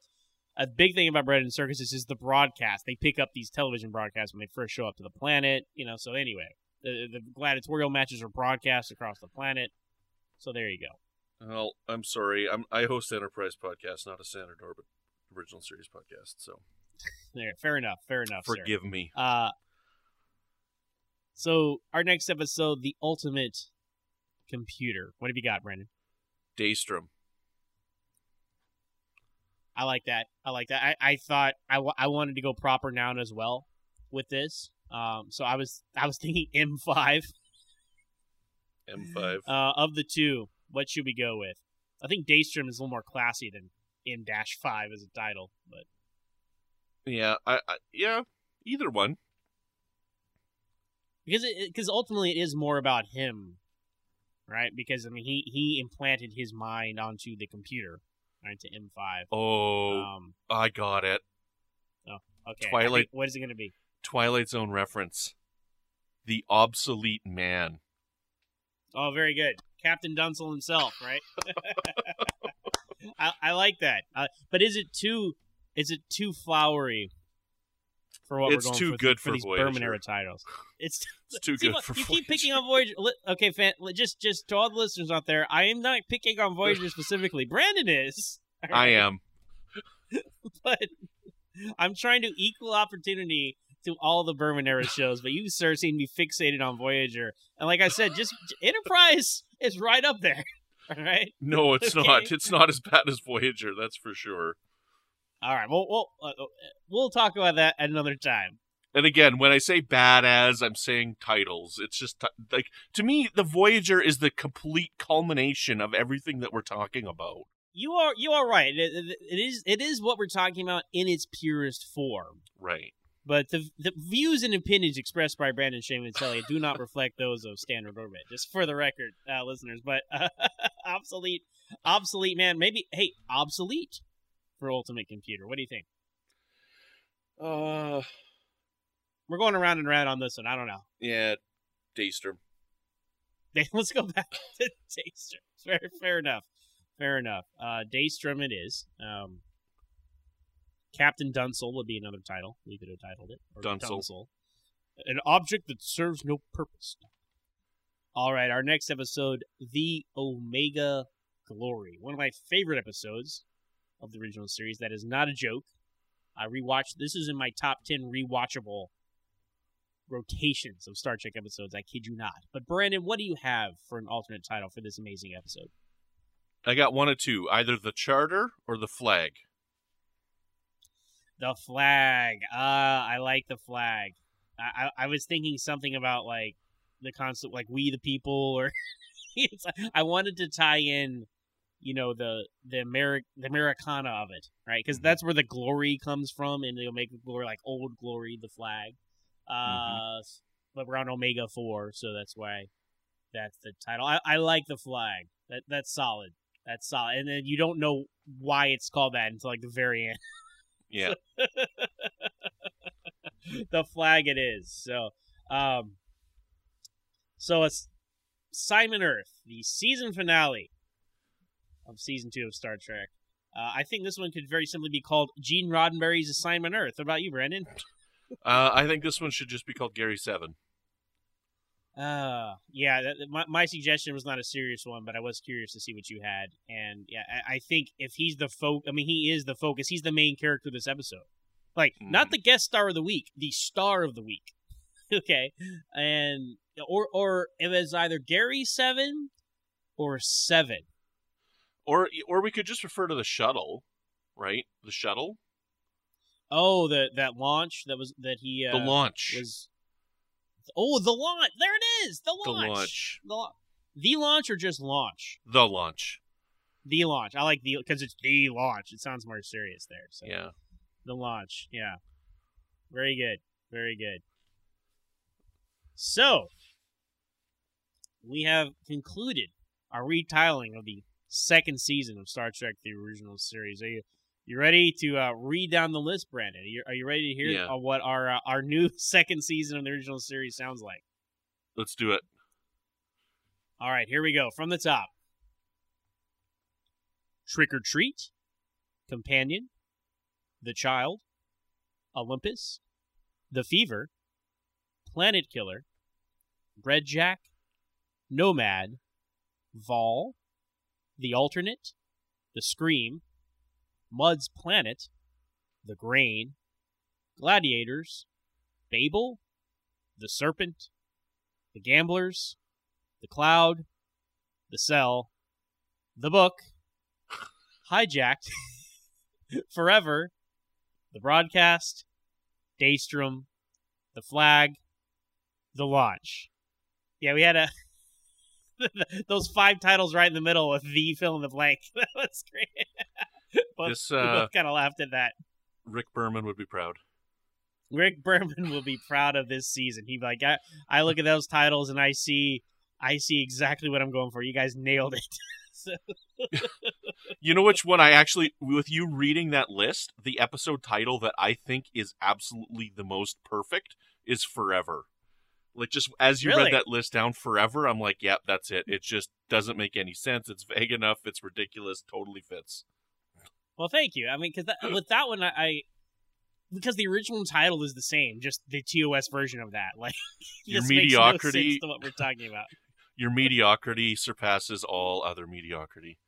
A big thing about Bread and Circuses is the broadcast. They pick up these television broadcasts when they first show up to the planet. You know. So anyway, the the gladiatorial matches are broadcast across the planet. So there you go. Well, I'm sorry. I'm I host Enterprise podcast, not a Standard Orbit original series podcast. So There, fair enough. Fair enough. sir. forgive me. Uh, so our next episode, the ultimate computer. What have you got, Brandon? Daystrom. I like that. I like that. I, I thought I, w- I wanted to go proper noun as well with this. Um, so I was I was thinking M5 M5. uh, of the two. What should we go with? I think Daystrom is a little more classy than M dash five as a title, but yeah, I, I yeah, either one. because it because ultimately it is more about him, right? Because I mean he he implanted his mind onto the computer, right? To M five. Oh, Um, I got it. okay. Twilight- think- what is it going to be? Twilight Zone reference. The obsolete man. Oh, very good, Captain Dunsel himself, right? I, I like that. Uh, but is it too? Is it too flowery for what It's we're going too for, good for, for these Voyager. Berman era titles? It's It's too See, good look, for you Voyager. keep picking on Voyager. Okay, fan, just just to all the listeners out there, I am not picking on Voyager specifically. Brandon is. all I am. but I'm trying to equal opportunity to all the Berman era shows, but you, sir, seem to be fixated on Voyager. And like I said, just Enterprise is right up there. All right. No, it's Okay. not. It's not as bad as Voyager. That's for sure. All right. Well, we'll uh, uh, we'll talk about that at another time. And again, when I say bad as, I'm saying titles. It's just ti- like to me, the Voyager is the complete culmination of everything that we're talking about. You are you are right. It, it- it is it is what we're talking about in its purest form. Right. But the the views and opinions expressed by Brandon-Shea Mutala do not reflect those of Standard Orbit. Just for the record, uh, listeners. But uh, obsolete, obsolete man. Maybe hey, obsolete for Ultimate Computer. What do you think? Uh, We're going around and around on this one. I don't know. yeah, Daystrom. Let's go back to Daystrom. Fair, fair enough. Fair enough. Uh, Daystrom it is. Um, Captain Dunsel would be another title. We could have titled it. Dunsel. An object that serves no purpose. All right, our next episode, The Omega Glory. One of my favorite episodes of the original series. That is not a joke. I rewatched. This is in my top 10 rewatchable rotations of Star Trek episodes. I kid you not. But Brandon, what do you have for an alternate title for this amazing episode? I got one of two: either the Charter or the Flag. The flag. Ah, I like the flag. I, I, I was thinking something about like the concept, like we the people, or it's, I wanted to tie in, you know, the the Ameri- the Americana of it, right? Because that's where the glory comes from, and the Omega glory, like old glory, the flag. Uh, but we're on Omega four, so that's why that's the title. I, I like the flag. That that's solid. That's solid. And then you don't know why it's called that until like the very end. Yeah. the flag it is. So, um, so it's Simon Earth, the season finale of season two of Star Trek. Uh, I think this one could very simply be called Gene Roddenberry's Assignment Earth. What about you, Brandon? Uh, I think this one should just be called Gary Seven. Uh, yeah, that, my, my suggestion was not a serious one, but I was curious to see what you had. And yeah, I, I think if he's the folk, I mean, he is the focus. He's the main character of this episode. Like, not Mhm. the guest star of the week, the star of the week. okay. And, or, or it was either Gary Seven or Seven. Or or we could just refer to the shuttle, right? The shuttle, Oh, the, that launch that was, that he, uh, the launch, was, oh, the launch. There it is. The the launch. launch, The, la- the launch or just launch? the launch. The launch. I like the because it's the launch. It sounds more serious there. So Yeah. the launch. Yeah. Very good. Very good. So we have concluded our retitling of the second season of Star Trek: The Original Series. Are you you ready to uh, read down the list, Brandon? Are you, are you ready to hear Yeah. what our uh, our new second season of the original series sounds like? Let's do it. All right, here we go from the top. Trick or Treat, Companion, The Child, Olympus, The Fever, Planet Killer, Red Jack, Nomad, Vaal, The Alternate, The Scream, Mudd's Planet, The Grain, Gladiators, Babel, The Serpent, The Gamblers, The Cloud, The Cell, The Book, Hijacked, Forever, The Broadcast, Daystrom, The Flag, The Launch. Yeah, we had a those five titles right in the middle with the fill in the blank. that was great. both, This, we uh, both kind of laughed at that. Rick Berman would be proud. Rick Berman will be proud of this season. He like I, I look at those titles and I see I see exactly what I'm going for. You guys nailed it. so, You know which one I actually, with you reading that list, the episode title that I think is absolutely the most perfect is Forever. Like, just as you Really? read that list down, Forever, I'm like, yep, that's it. It just doesn't make any sense. It's vague enough. It's ridiculous. Totally fits. Well, thank you. I mean, because with that one, I, I because the original title is the same, just the TOS version of that. Like Your no mediocrity- sense to what we're talking about. Your mediocrity surpasses all other mediocrity.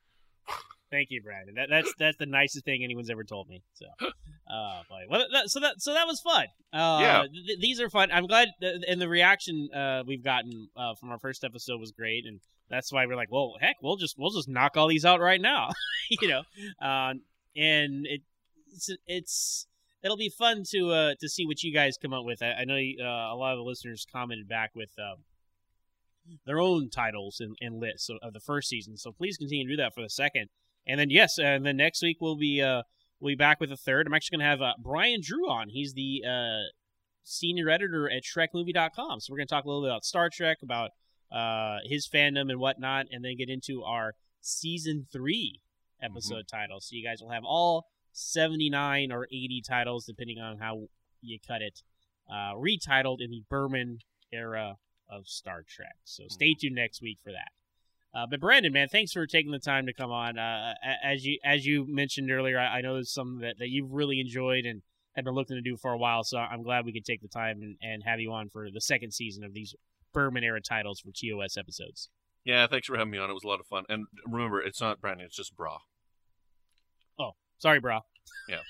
Thank you, Brandon. That, that's that's the nicest thing anyone's ever told me. So, uh, well, that, so that so that was fun. Uh, Yeah. th- these are fun. I'm glad, th- and the reaction uh, we've gotten uh, from our first episode was great, and that's why we're like, well, heck, we'll just we'll just knock all these out right now, you know. And it it's, it's it'll be fun to uh, to see what you guys come up with. I, I know uh, a lot of the listeners commented back with. Um, their own titles and, and lists of, of the first season, so please continue to do that for the second. And then yes, and then next week we'll be uh we'll be back with a third. I'm actually gonna have uh, Brian Drew on. He's the uh senior editor at TrekMovie.com. So we're gonna talk a little bit about Star Trek, about uh his fandom and whatnot, and then get into our season three episode titles. So you guys will have all 79 or 80 titles, depending on how you cut it, uh, retitled in the Berman era of Star Trek. So stay tuned next week for that. Uh, but Brandon, man, thanks for taking the time to come on. Uh, as you as you mentioned earlier, I, I know there's something that, that you've really enjoyed and have been looking to do for a while. So I'm glad we could take the time and, and have you on for the second season of these Berman era titles for TOS episodes. Yeah, thanks for having me on. It was a lot of fun. And remember, it's not Brandon, it's just Bra. Oh, sorry, bro. Yeah.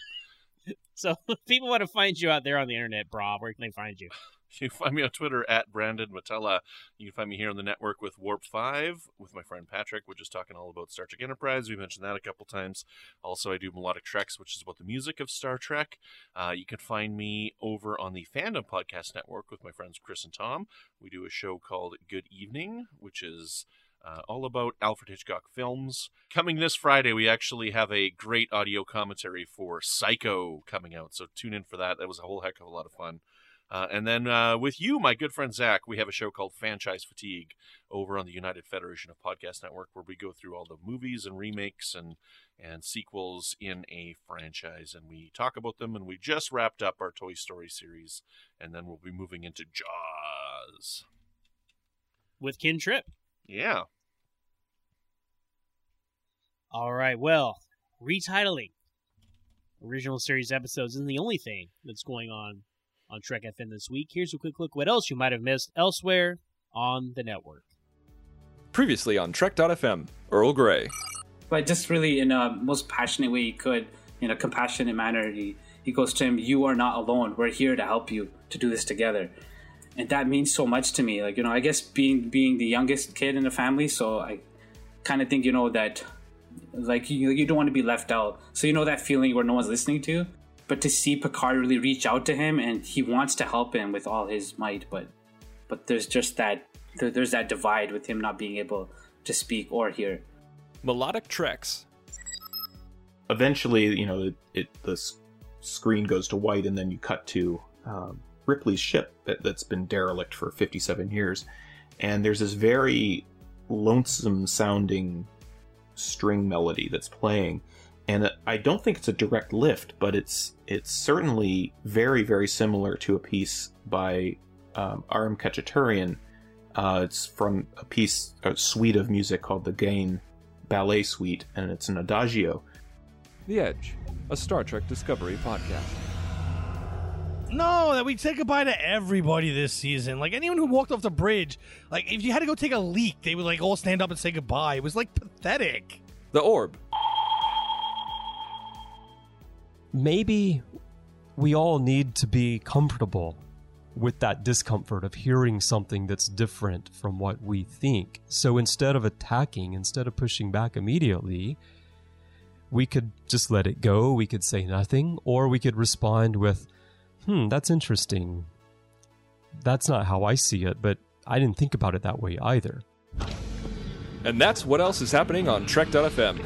so people want to find you out there on the internet, bro, where can they find you? You can find me on Twitter at Brandon Mutala. You can find me here on the network with Warp 5 with my friend Patrick. We're just talking all about Star Trek Enterprise. We mentioned that a couple times. Also, I do Melodic Treks, which is about the music of Star Trek. Uh, you can find me over on the Fandom Podcast Network with my friends Chris and Tom. We do a show called Good Evening, which is uh, all about Alfred Hitchcock films. Coming this Friday, we actually have a great audio commentary for Psycho coming out, so tune in for that. That was a whole heck of a lot of fun. Uh, and then uh, with you, my good friend Zach, we have a show called Franchise Fatigue over on the United Federation of Podcast Network, where we go through all the movies and remakes and and sequels in a franchise, and we talk about them. And we just wrapped up our Toy Story series, and then we'll be moving into Jaws. With Ken Tripp. Yeah, All right. Well, retitling original series episodes isn't the only thing that's going on on Trek FM this week. Here's a quick look what else you might have missed elsewhere on the network. Previously on Trek.fm, Earl Grey. but just really in a most passionate way he could, in a compassionate manner. He he goes to him, "You are not alone. We're here to help you to do this together," and that means so much to me. Like you know, I guess being being the youngest kid in the family, so I kind of think you know that like you you don't want to be left out. So you know that feeling where no one's listening to. you. But to see Picard really reach out to him and he wants to help him with all his might, but but there's just that there, there's that divide with him not being able to speak or hear. Melodic Treks. eventually, you know, it, it the screen goes to white, and then you cut to um, Ripley's ship that, that's been derelict for 57 years, and there's this very lonesome sounding string melody that's playing and I don't think it's a direct lift, but it's it's certainly very very similar to a piece by um, Aram Khachaturian. Uh, it's from a piece, a suite of music called the Gayane Ballet Suite, and it's an adagio. The Edge, a Star Trek Discovery podcast. No, that we said goodbye to everybody this season. Like anyone who walked off the bridge, like if you had to go take a leak, they would like all stand up and say goodbye. It was like pathetic. The Orb, maybe we all need to be comfortable with that discomfort of hearing something that's different from what we think. So instead of attacking, instead of pushing back immediately, we could just let it go. We could say nothing, or we could respond with, hmm, that's interesting. That's not how I see it, but I didn't think about it that way either. And that's what else is happening on Trek.fm.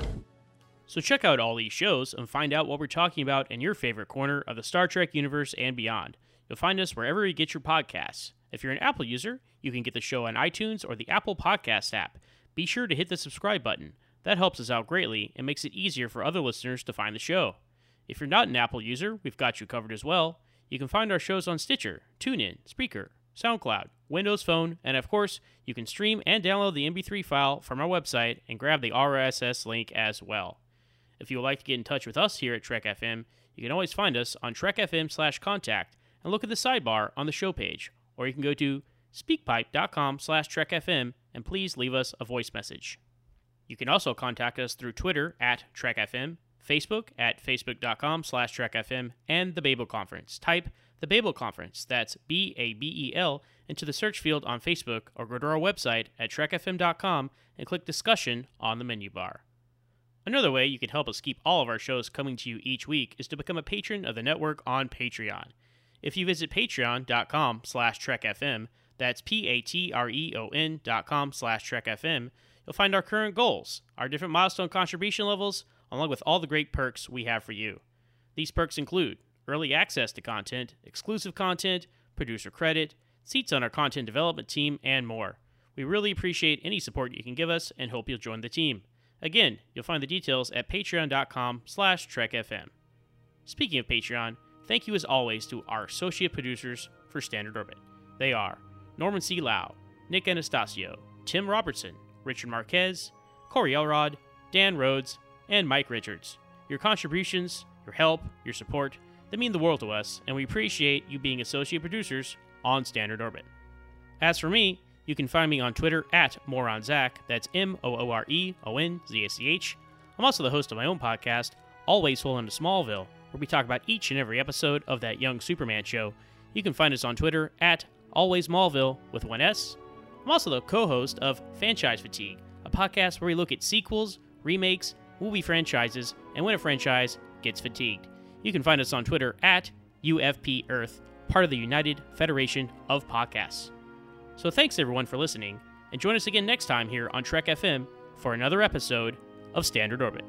So check out all these shows and find out what we're talking about in your favorite corner of the Star Trek universe and beyond. You'll find us wherever you get your podcasts. If you're an Apple user, you can get the show on iTunes or the Apple Podcast app. Be sure to hit the subscribe button. That helps us out greatly and makes it easier for other listeners to find the show. If you're not an Apple user, we've got you covered as well. You can find our shows on Stitcher, TuneIn, Spreaker, SoundCloud, Windows Phone, and of course, you can stream and download the MP3 file from our website and grab the RSS link as well. If you would like to get in touch with us here at Trek FM, you can always find us on trekfm slash contact and look at the sidebar on the show page, or you can go to speakpipe.com slash trekfm and please leave us a voice message. You can also contact us through Twitter at trekfm, Facebook at facebook.com slash trekfm, and the Babel Conference. Type the Babel Conference, that's B-A-B-E-L, into the search field on Facebook or go to our website at trekfm.com and click discussion on the menu bar. Another way you can help us keep all of our shows coming to you each week is to become a patron of the network on Patreon. If you visit patreon.com slash trekfm, that's P-A-T-R-E-O-N dot com slash trekfm, you'll find our current goals, our different milestone contribution levels, along with all the great perks we have for you. These perks include early access to content, exclusive content, producer credit, seats on our content development team, and more. We really appreciate any support you can give us and hope you'll join the team. Again, you'll find the details at patreon.com slash trekfm. Speaking of Patreon, thank you as always to our associate producers for Standard Orbit. They are Norman C. Lao, Nick Anastassiou, Tim Robertson, Richard Marquez, Corey Elrod, Dan Rhodes, and Mike Richards. Your contributions, your help, your support, they mean the world to us, and we appreciate you being associate producers on Standard Orbit. As for me, you can find me on Twitter at MooreOnZach. That's M O O R E O N Z A C H. I'm also the host of my own podcast, Always Full to Smallville, where we talk about each and every episode of that young Superman show. You can find us on Twitter at Always Smallville with one S. I'm also the co host of Franchise Fatigue, a podcast where we look at sequels, remakes, movie franchises, and when a franchise gets fatigued. You can find us on Twitter at UFP Earth, part of the United Federation of Podcasts. So thanks everyone for listening, and join us again next time here on Trek FM for another episode of Standard Orbit.